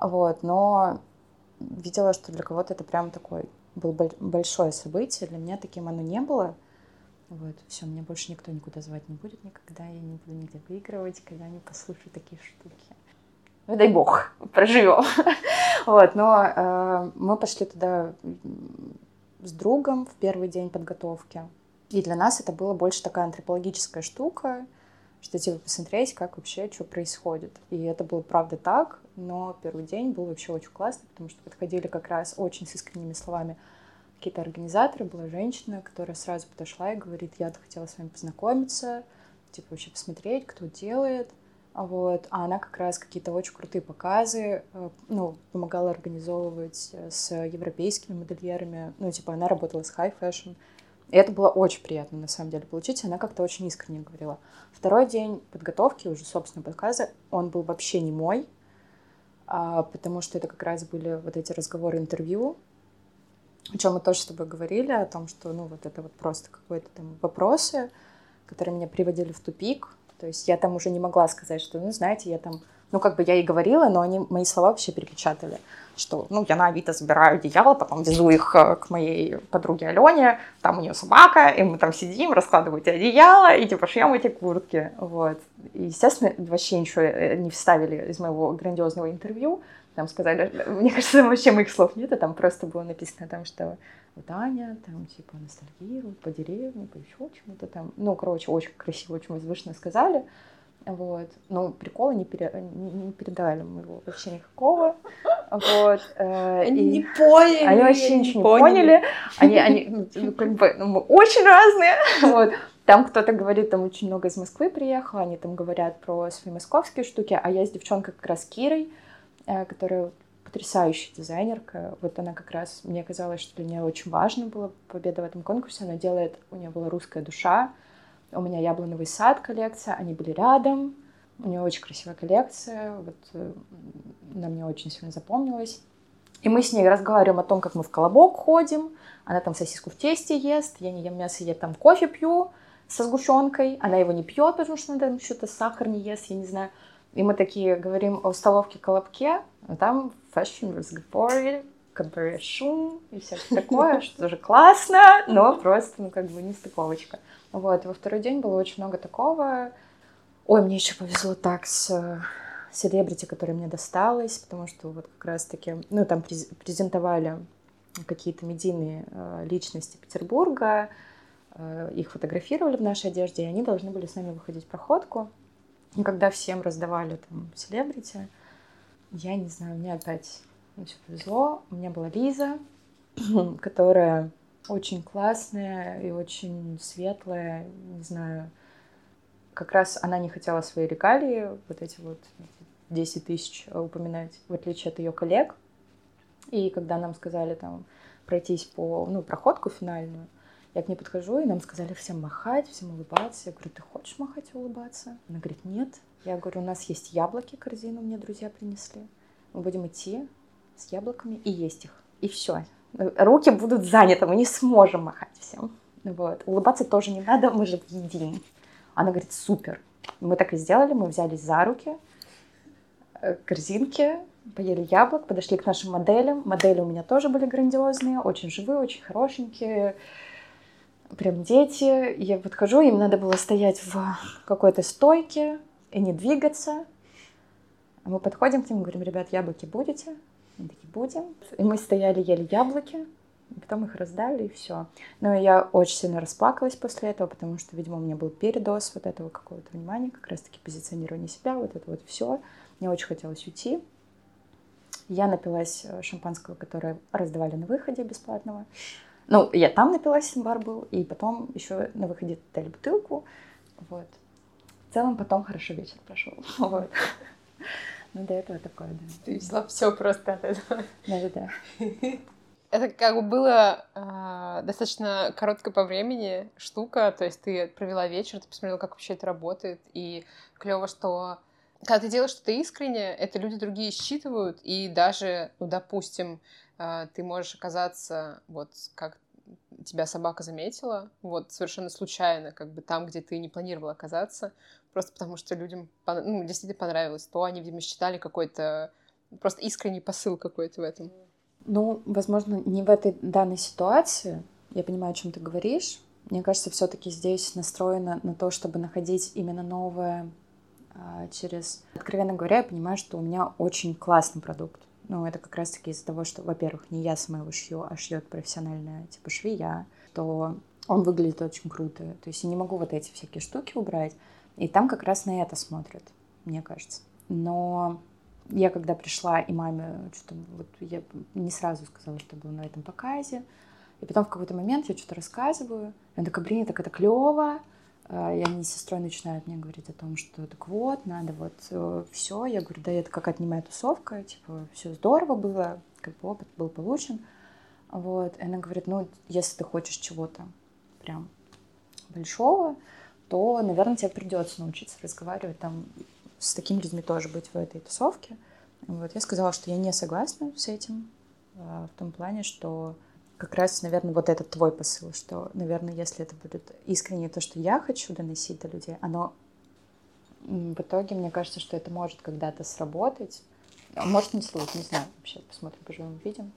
Вот, но видела, что для кого-то это прям такой был большое событие. Для меня таким оно не было. Вот, все, меня больше никто никуда звать не будет никогда, я не буду нигде выигрывать, когда не послушаю такие штуки. Ну, дай бог, проживем. вот, но э, мы пошли туда с другом в первый день подготовки. И для нас это было больше такая антропологическая штука, что типа посмотреть, как вообще что происходит. И это было правда так, но первый день был вообще очень классный, потому что подходили как раз очень с искренними словами какие-то организаторы, была женщина, которая сразу подошла и говорит, я хотела с вами познакомиться, типа вообще посмотреть, кто делает. Вот. А она как раз какие-то очень крутые показы, э, ну, помогала организовывать э, с европейскими модельерами. Ну, типа, она работала с high fashion, и это было очень приятно, на самом деле, получить. Она как-то очень искренне говорила. Второй день подготовки, уже, собственно, подказа, он был вообще не мой, а, потому что это как раз были вот эти разговоры, интервью, о чем мы тоже с тобой говорили, о том, что, ну, вот это вот просто какие-то там вопросы, которые меня приводили в тупик. То есть я там уже не могла сказать, что, ну, знаете, я там ну, как бы я и говорила, но они мои слова вообще перепечатали, что, ну, я на Авито забираю одеяло, потом везу их э, к моей подруге Алене, там у нее собака, и мы там сидим, раскладываем эти одеяла, и типа шьем эти куртки, вот. И, естественно, вообще ничего э, не вставили из моего грандиозного интервью, там сказали, мне кажется, вообще моих слов нет, а там просто было написано там, что вот Аня там типа ностальгирует по деревне, по еще чему-то там. Ну, короче, очень красиво, очень возвышенно сказали. Вот. Но прикола не, пере... не, передали мы его вообще никакого. Вот. Э, они и... не поняли. Они вообще ничего не поняли. Они, они ну, ну, как бы, ну, мы очень разные. Вот. Там кто-то говорит, там очень много из Москвы приехало, они там говорят про свои московские штуки, а я с девчонкой как раз Кирой, э, которая потрясающая дизайнерка. Вот она как раз, мне казалось, что для нее очень важно было победа в этом конкурсе. Она делает, у нее была русская душа, у меня яблоновый сад коллекция, они были рядом. У нее очень красивая коллекция, вот э, она мне очень сильно запомнилась. И мы с ней разговариваем о том, как мы в колобок ходим. Она там сосиску в тесте ест, я не ем мясо, я там кофе пью со сгущенкой. Она его не пьет, потому что она там что-то сахар не ест, я не знаю. И мы такие говорим о столовке колобке, а там fashion разговоры, который шум и всякое такое, что тоже классно, но просто, ну, как бы не стыковочка. Вот, во второй день было очень много такого. Ой, мне еще повезло так с селебрити, которая мне досталась, потому что вот как раз-таки, ну, там презентовали какие-то медийные э, личности Петербурга, э, их фотографировали в нашей одежде, и они должны были с нами выходить в проходку. И когда всем раздавали там селебрити, я не знаю, мне опять мне все повезло. У меня была Лиза, которая очень классная и очень светлая, не знаю, как раз она не хотела свои регалии, вот эти вот 10 тысяч упоминать, в отличие от ее коллег. И когда нам сказали там пройтись по, ну, проходку финальную, я к ней подхожу, и нам сказали всем махать, всем улыбаться. Я говорю, ты хочешь махать и улыбаться? Она говорит, нет. Я говорю, у нас есть яблоки, корзину мне друзья принесли. Мы будем идти с яблоками и есть их. И все руки будут заняты, мы не сможем махать всем. Вот. Улыбаться тоже не надо, мы же едим. Она говорит, супер. Мы так и сделали, мы взялись за руки, э, корзинки, поели яблок, подошли к нашим моделям. Модели у меня тоже были грандиозные, очень живые, очень хорошенькие. Прям дети. Я подхожу, им надо было стоять в какой-то стойке и не двигаться. А мы подходим к ним говорим, ребят, яблоки будете? Они такие, будем. И мы стояли, ели яблоки. Потом их раздали, и все. Но я очень сильно расплакалась после этого, потому что, видимо, у меня был передоз вот этого какого-то внимания, как раз-таки позиционирование себя, вот это вот все. Мне очень хотелось уйти. Я напилась э, шампанского, которое раздавали на выходе бесплатного. Ну, я там напилась, бар был, и потом еще на выходе дали бутылку. Вот. В целом потом хорошо вечер прошел. Вот. Ну, до этого такое, да. Ты взяла все просто от этого. Да-да-да. Это как бы было э, достаточно короткая по времени штука, то есть ты провела вечер, ты посмотрела, как вообще это работает, и клево, что когда ты делаешь что-то искренне, это люди другие считывают, и даже, ну, допустим, э, ты можешь оказаться, вот, как тебя собака заметила, вот, совершенно случайно, как бы там, где ты не планировал оказаться, просто потому что людям, ну, действительно понравилось то, они, видимо, считали какой-то, просто искренний посыл какой-то в этом. Ну, возможно, не в этой данной ситуации, я понимаю, о чем ты говоришь, мне кажется, все-таки здесь настроено на то, чтобы находить именно новое а, через... Откровенно говоря, я понимаю, что у меня очень классный продукт. Ну, это как раз-таки из-за того, что, во-первых, не я сама его шью, а шьет профессиональная, типа, швея, то он выглядит очень круто. То есть я не могу вот эти всякие штуки убрать. И там как раз на это смотрят, мне кажется. Но я когда пришла, и маме что-то вот я не сразу сказала, что была на этом показе. И потом в какой-то момент я что-то рассказываю. И она такая, блин, так это клево. А, и они с сестрой начинают мне говорить о том, что так вот, надо вот э, все. Я говорю, да это какая-то немая тусовка, типа, все здорово было, как бы опыт был получен. Вот. И она говорит, ну, если ты хочешь чего-то прям большого, то, наверное, тебе придется научиться разговаривать там с такими людьми тоже быть в этой тусовке. Вот. Я сказала, что я не согласна с этим, а, в том плане, что как раз, наверное, вот этот твой посыл, что, наверное, если это будет искренне то, что я хочу доносить до людей, оно в итоге, мне кажется, что это может когда-то сработать. Может, не сработать, не знаю, вообще посмотрим, поживем, увидим.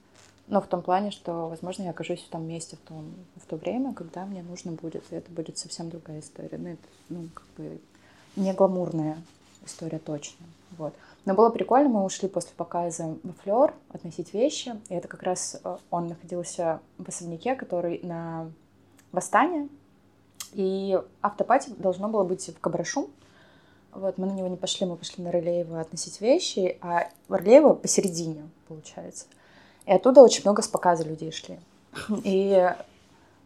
Но в том плане, что, возможно, я окажусь в том месте, в, том, в то время, когда мне нужно будет, и это будет совсем другая история. Ну, это, ну, как бы не гламурная история точно. Вот. Но было прикольно, мы ушли после показа в Флёр относить вещи, и это как раз э, он находился в особняке, который на Восстание, и автопати должно было быть в Кабрашу. Вот, мы на него не пошли, мы пошли на Рылеево относить вещи, а в Рылеево посередине, получается. И оттуда очень много с показа людей шли. И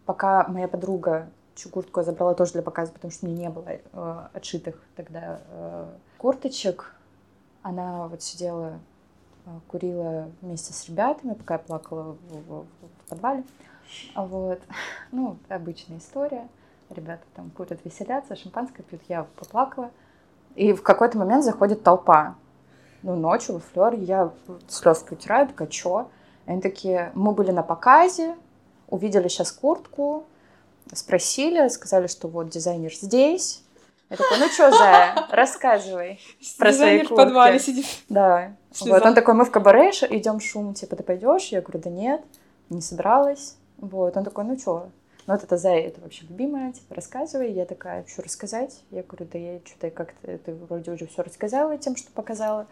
пока моя подруга чью куртку я забрала тоже для показа, потому что мне не было э, отшитых тогда э, курточек, она вот сидела, э, курила вместе с ребятами, пока я плакала в, в, в подвале. Вот. Ну, обычная история. Ребята там курят, веселятся, шампанское пьют. Я поплакала. И в какой-то момент заходит толпа. Ну, ночью во флёр, я слезки утираю, такая, чё? Они такие, мы были на показе, увидели сейчас куртку, спросили, сказали, что вот дизайнер здесь, я такой, ну что, Зая, рассказывай про свои куртки. в подвале сидит. Да. Вот, он такой, мы в кабаре идем шум, типа, ты пойдешь? Я говорю, да нет, не собралась. Вот, он такой, ну что, ну вот это Зая, это вообще любимая, типа, рассказывай. Я такая, что рассказать? Я говорю, да я что-то как-то, ты вроде уже все рассказала тем, что показала.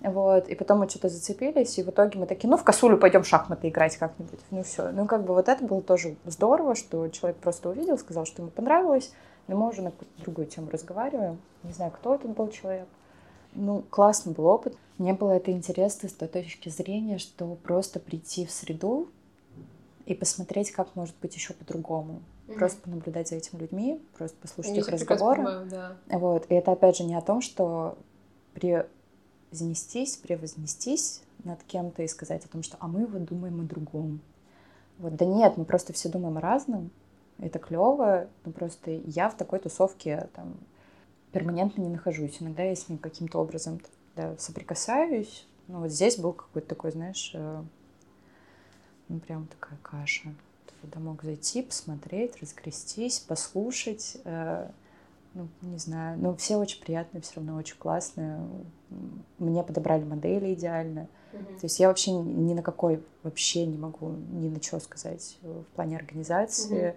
Вот, и потом мы что-то зацепились, и в итоге мы такие, ну, в косулю пойдем в шахматы играть как-нибудь. Ну, все. Ну, как бы вот это было тоже здорово, что человек просто увидел, сказал, что ему понравилось, но мы уже на какую-то другую тему разговариваем. Не знаю, кто этот был человек. Ну, классный был опыт. Мне было это интересно с той точки зрения, что просто прийти в среду и посмотреть, как может быть еще по-другому. Mm-hmm. Просто понаблюдать за этими людьми, просто послушать их разговоры. Понимаю, да. Вот. И это опять же не о том, что превознестись, превознестись над кем-то и сказать о том, что а мы вот думаем о другом. Вот, да нет, мы просто все думаем о разном, это клево, но просто я в такой тусовке там перманентно не нахожусь. Иногда я с ним каким-то образом да, соприкасаюсь. Ну, вот здесь был какой-то такой, знаешь, э, ну, прям такая каша. Туда мог зайти, посмотреть, раскрестись, послушать. Э, ну, не знаю, но все очень приятные, все равно очень классные. Мне подобрали модели идеально. Mm-hmm. То есть я вообще ни на какой, вообще не могу ни на что сказать в плане организации. Mm-hmm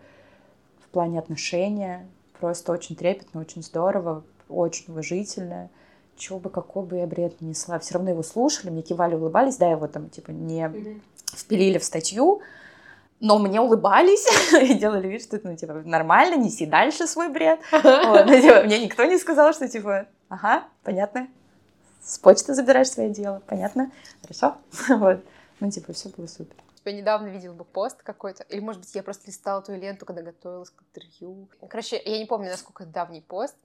в плане отношения. Просто очень трепетно, очень здорово, очень уважительно. Чего бы, какой бы я бред не несла. Все равно его слушали, мне кивали, улыбались. Да, его там, типа, не впилили в статью. Но мне улыбались и делали вид, что, ну, типа, нормально, неси дальше свой бред. Вот, ну, типа, мне никто не сказал, что, типа, ага, понятно, с почты забираешь свое дело, понятно, хорошо, вот. Ну, типа, все было супер. Я недавно видела бы пост какой-то, или, может быть, я просто листала твою ленту, когда готовилась к интервью. Короче, я не помню, насколько это давний пост,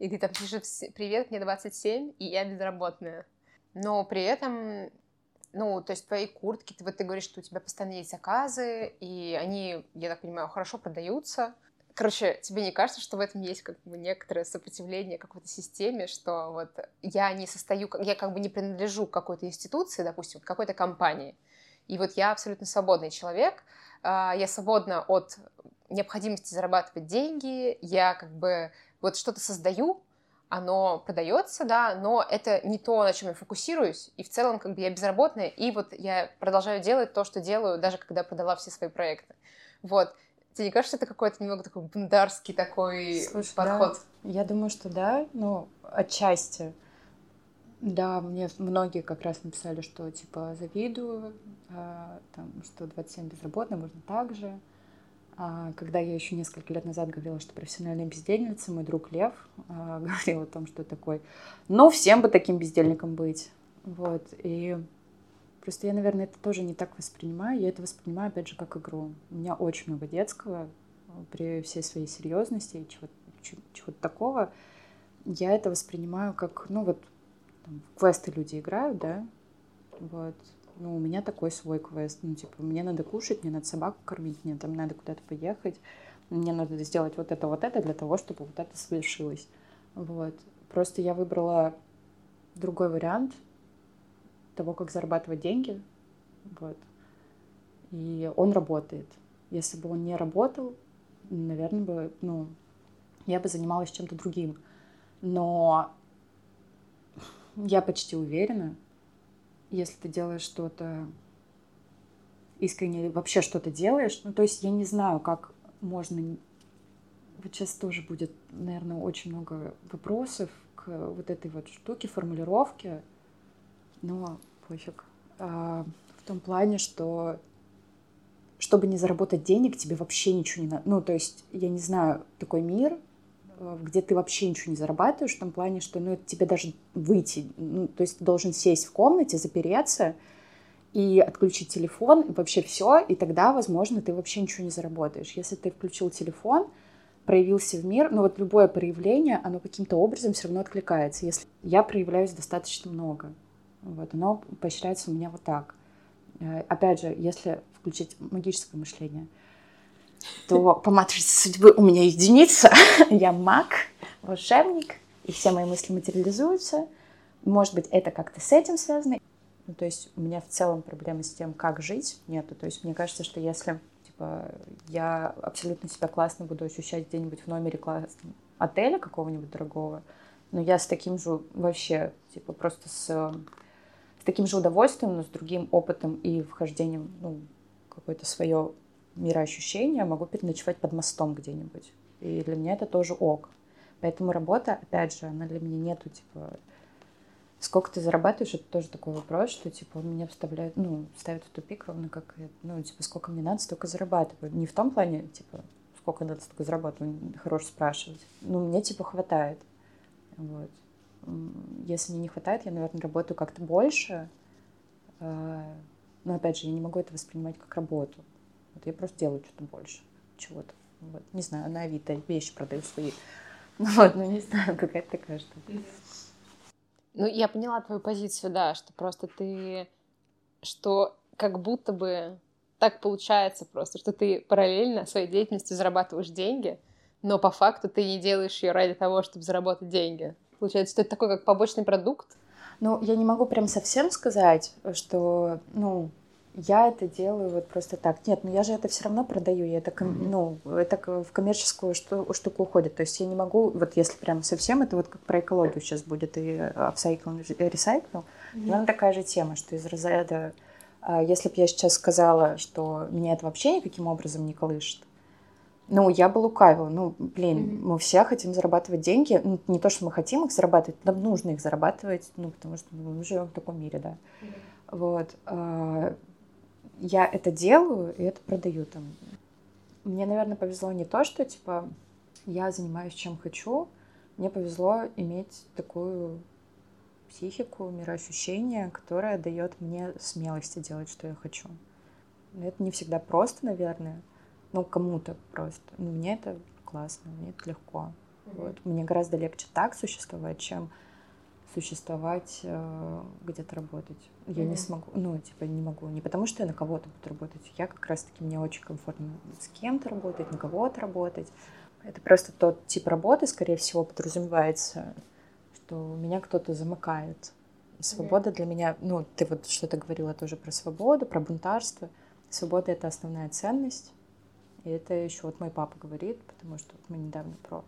и ты там пишешь «Привет, мне 27, и я безработная». Но при этом ну, то есть твои куртки, ты, вот ты говоришь, что у тебя постоянно есть заказы, и они, я так понимаю, хорошо продаются. Короче, тебе не кажется, что в этом есть как бы некоторое сопротивление какой-то системе, что вот я не состою, я как бы не принадлежу какой-то институции, допустим, какой-то компании, и вот я абсолютно свободный человек, а, я свободна от необходимости зарабатывать деньги, я как бы вот что-то создаю, оно продается, да, но это не то, на чем я фокусируюсь, и в целом как бы я безработная, и вот я продолжаю делать то, что делаю, даже когда продала все свои проекты. Вот. Тебе не кажется, это какой-то немного такой бунтарский такой Слушай, подход? Да. Я думаю, что да, ну, отчасти. Да, мне многие как раз написали, что типа завидую, а, там, что 27 безработная, можно так же. А, когда я еще несколько лет назад говорила, что профессиональная бездельница, мой друг Лев а, говорил о том, что такой, ну, всем бы таким бездельником быть. Вот, и просто я, наверное, это тоже не так воспринимаю. Я это воспринимаю, опять же, как игру. У меня очень много детского при всей своей серьезности и чего-то, чего-то такого. Я это воспринимаю как, ну, вот, там, квесты люди играют, да, вот, ну, у меня такой свой квест. Ну, типа, мне надо кушать, мне надо собаку кормить, мне там надо куда-то поехать, мне надо сделать вот это, вот это для того, чтобы вот это совершилось. Вот. Просто я выбрала другой вариант того, как зарабатывать деньги. Вот. И он работает. Если бы он не работал, наверное, бы, ну, я бы занималась чем-то другим. Но я почти уверена, если ты делаешь что-то искренне, вообще что-то делаешь. Ну, то есть я не знаю, как можно... Вот сейчас тоже будет, наверное, очень много вопросов к вот этой вот штуке, формулировке, но пофиг. А, в том плане, что чтобы не заработать денег, тебе вообще ничего не надо. Ну, то есть, я не знаю, такой мир, где ты вообще ничего не зарабатываешь, в том плане, что ну, тебе даже выйти, ну, то есть ты должен сесть в комнате, запереться и отключить телефон, и вообще все, и тогда, возможно, ты вообще ничего не заработаешь. Если ты включил телефон, проявился в мир, ну вот любое проявление, оно каким-то образом все равно откликается. Если я проявляюсь достаточно много, вот, оно поощряется у меня вот так. Э, опять же, если включить магическое мышление — то по матрице судьбы у меня единица, я маг, волшебник, и все мои мысли материализуются. Может быть, это как-то с этим связано. Ну, то есть у меня в целом проблемы с тем, как жить, нету. То есть мне кажется, что если типа, я абсолютно себя классно буду ощущать где-нибудь в номере классном отеля какого-нибудь дорогого, но я с таким же вообще, типа, просто с, с таким же удовольствием, но с другим опытом и вхождением, ну, какое-то свое мироощущения, могу переночевать под мостом где-нибудь. И для меня это тоже ок. Поэтому работа, опять же, она для меня нету, типа, сколько ты зарабатываешь, это тоже такой вопрос, что, типа, он меня вставляет, ну, ставит в тупик, ровно как, ну, типа, сколько мне надо, столько зарабатываю. Не в том плане, типа, сколько надо, столько зарабатываю, хорош спрашивать. Ну, мне, типа, хватает. Вот. Если мне не хватает, я, наверное, работаю как-то больше. А, но, опять же, я не могу это воспринимать как работу. Вот я просто делаю что-то больше чего-то. Вот. Не знаю, на Авито вещи продаю свои. Ну вот, ну не знаю, какая-то такая штука. Ну, я поняла твою позицию, да, что просто ты, что как будто бы так получается просто, что ты параллельно своей деятельностью зарабатываешь деньги, но по факту ты не делаешь ее ради того, чтобы заработать деньги. Получается, что это такой как побочный продукт? Ну, я не могу прям совсем сказать, что, ну, я это делаю вот просто так. Нет, но ну я же это все равно продаю, я это, ну, это в коммерческую штуку уходит. То есть я не могу, вот если прям совсем, это вот как про экологию сейчас будет, и апсайкл, и ресайкл, mm-hmm. такая же тема, что из разряда, а, если бы я сейчас сказала, что меня это вообще никаким образом не колышет, ну, я бы лукавила. Ну, блин, mm-hmm. мы все хотим зарабатывать деньги. Ну, не то, что мы хотим их зарабатывать, нам нужно их зарабатывать, ну, потому что мы живем в таком мире, да. Mm-hmm. Вот. Я это делаю и это продаю там. Мне, наверное, повезло не то, что, типа, я занимаюсь чем хочу. Мне повезло иметь такую психику, мироощущение, которое дает мне смелости делать, что я хочу. Это не всегда просто, наверное, ну, кому-то просто. Но мне это классно, мне это легко. Mm-hmm. Вот. Мне гораздо легче так существовать, чем существовать, э, где-то работать. Я mm-hmm. не смогу, ну, типа, не могу. Не потому, что я на кого-то буду работать. Я как раз-таки, мне очень комфортно с кем-то работать, на кого-то работать. Это просто тот тип работы, скорее всего, подразумевается, что меня кто-то замыкает. свобода mm-hmm. для меня, ну, ты вот что-то говорила тоже про свободу, про бунтарство. Свобода — это основная ценность. И это еще вот мой папа говорит, потому что вот мы недавно про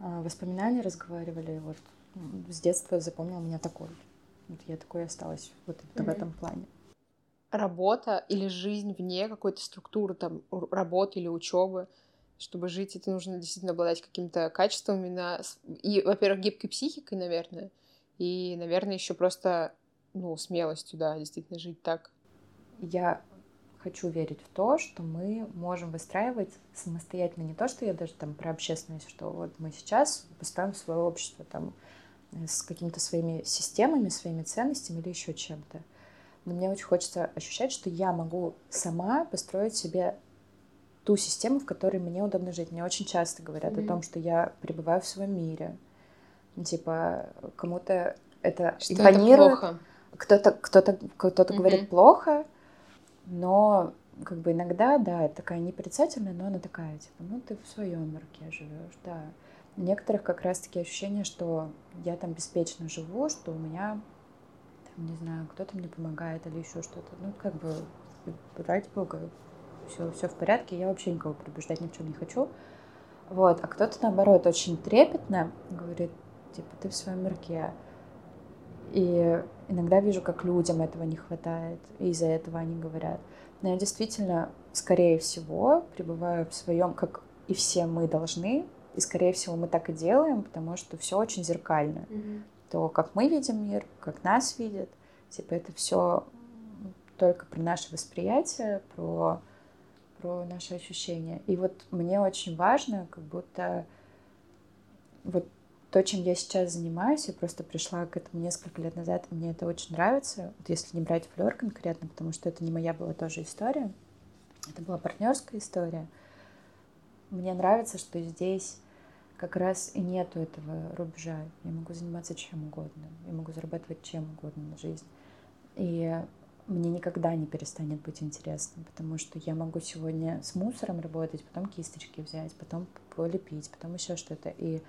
а, воспоминания разговаривали. Вот с детства запомнил меня такой. Вот я такой осталась вот mm-hmm. в этом плане. Работа или жизнь вне какой-то структуры, там, работы или учебы, чтобы жить, это нужно действительно обладать какими-то качествами на... И, во-первых, гибкой психикой, наверное, и, наверное, еще просто, ну, смелостью, да, действительно жить так. Я хочу верить в то, что мы можем выстраивать самостоятельно не то, что я даже там про общественность, что вот мы сейчас построим свое общество там с какими-то своими системами, своими ценностями или еще чем-то. Но мне очень хочется ощущать, что я могу сама построить себе ту систему, в которой мне удобно жить. Мне очень часто говорят mm-hmm. о том, что я пребываю в своем мире. Типа, кому-то это что импонирует. Это кто-то, кто-то, кто-то mm-hmm. говорит плохо, но как бы иногда, да, это такая неприцательная, но она такая, типа, ну ты в своем мирке живешь, да. У некоторых как раз-таки ощущение, что я там беспечно живу, что у меня, там, не знаю, кто-то мне помогает или еще что-то. Ну, как бы, ради бога, все, все в порядке, я вообще никого предупреждать ни в чем не хочу. Вот, а кто-то, наоборот, очень трепетно говорит, типа, ты в своем мирке. И иногда вижу, как людям этого не хватает, и из-за этого они говорят. Но я действительно, скорее всего, пребываю в своем, как и все мы должны, и, скорее всего, мы так и делаем, потому что все очень зеркально. Mm-hmm. То, как мы видим мир, как нас видят, типа это все только про наше восприятие, про, про наши ощущения. И вот мне очень важно, как будто вот то, чем я сейчас занимаюсь, я просто пришла к этому несколько лет назад, и мне это очень нравится. Вот если не брать флер конкретно, потому что это не моя была тоже история, это была партнерская история. Мне нравится, что здесь как раз и нету этого рубежа. Я могу заниматься чем угодно, я могу зарабатывать чем угодно на жизнь. И мне никогда не перестанет быть интересным, потому что я могу сегодня с мусором работать, потом кисточки взять, потом полепить, потом еще что-то. И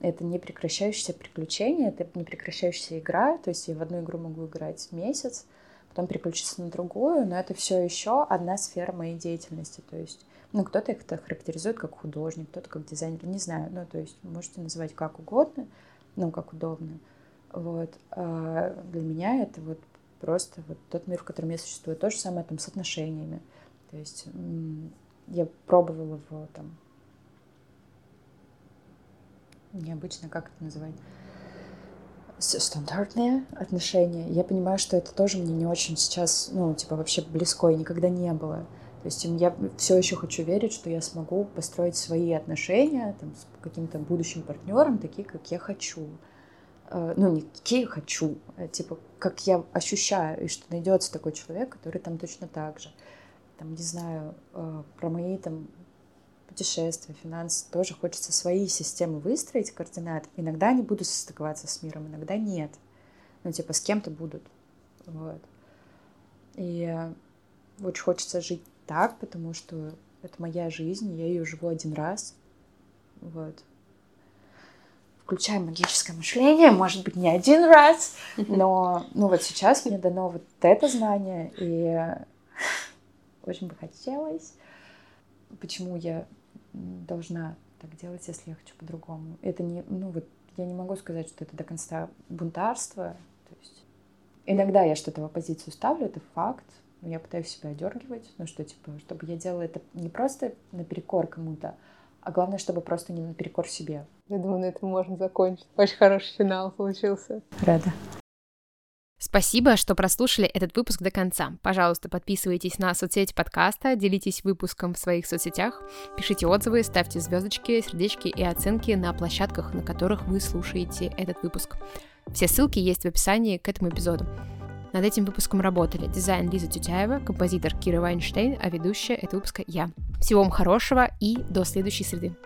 это не прекращающееся приключение, это не прекращающаяся игра. То есть я в одну игру могу играть месяц, потом переключиться на другую, но это все еще одна сфера моей деятельности. То есть, ну, кто-то их характеризует как художник, кто-то как дизайнер, не знаю. Ну, то есть можете называть как угодно, ну, как удобно. Вот. А для меня это вот просто вот тот мир, в котором я существую. То же самое там с отношениями. То есть я пробовала в там необычно, как это называть, стандартные отношения. Я понимаю, что это тоже мне не очень сейчас, ну, типа, вообще близко и никогда не было. То есть я все еще хочу верить, что я смогу построить свои отношения там, с каким-то будущим партнером, такие, как я хочу. Э, ну, не какие хочу, а типа, как я ощущаю, и что найдется такой человек, который там точно так же. Там, не знаю, э, про мои там путешествия, финансы, тоже хочется свои системы выстроить, координат. Иногда они будут состыковаться с миром, иногда нет. Ну, типа, с кем-то будут. Вот. И очень хочется жить так, потому что это моя жизнь, я ее живу один раз. Вот. Включаем магическое мышление, может быть, не один раз, но ну вот сейчас мне дано вот это знание, и очень бы хотелось. Почему я должна так делать, если я хочу по-другому. Это не, ну вот, я не могу сказать, что это до конца бунтарство. То есть иногда я что-то в оппозицию ставлю, это факт, я пытаюсь себя одергивать, ну что, типа, чтобы я делала это не просто наперекор кому-то, а главное, чтобы просто не наперекор себе. Я думаю, на этом можно закончить. Очень хороший финал получился. Рада. Спасибо, что прослушали этот выпуск до конца. Пожалуйста, подписывайтесь на соцсети подкаста, делитесь выпуском в своих соцсетях, пишите отзывы, ставьте звездочки, сердечки и оценки на площадках, на которых вы слушаете этот выпуск. Все ссылки есть в описании к этому эпизоду. Над этим выпуском работали дизайн Лиза Тютяева, композитор Кира Вайнштейн, а ведущая этого выпуска я. Всего вам хорошего и до следующей среды.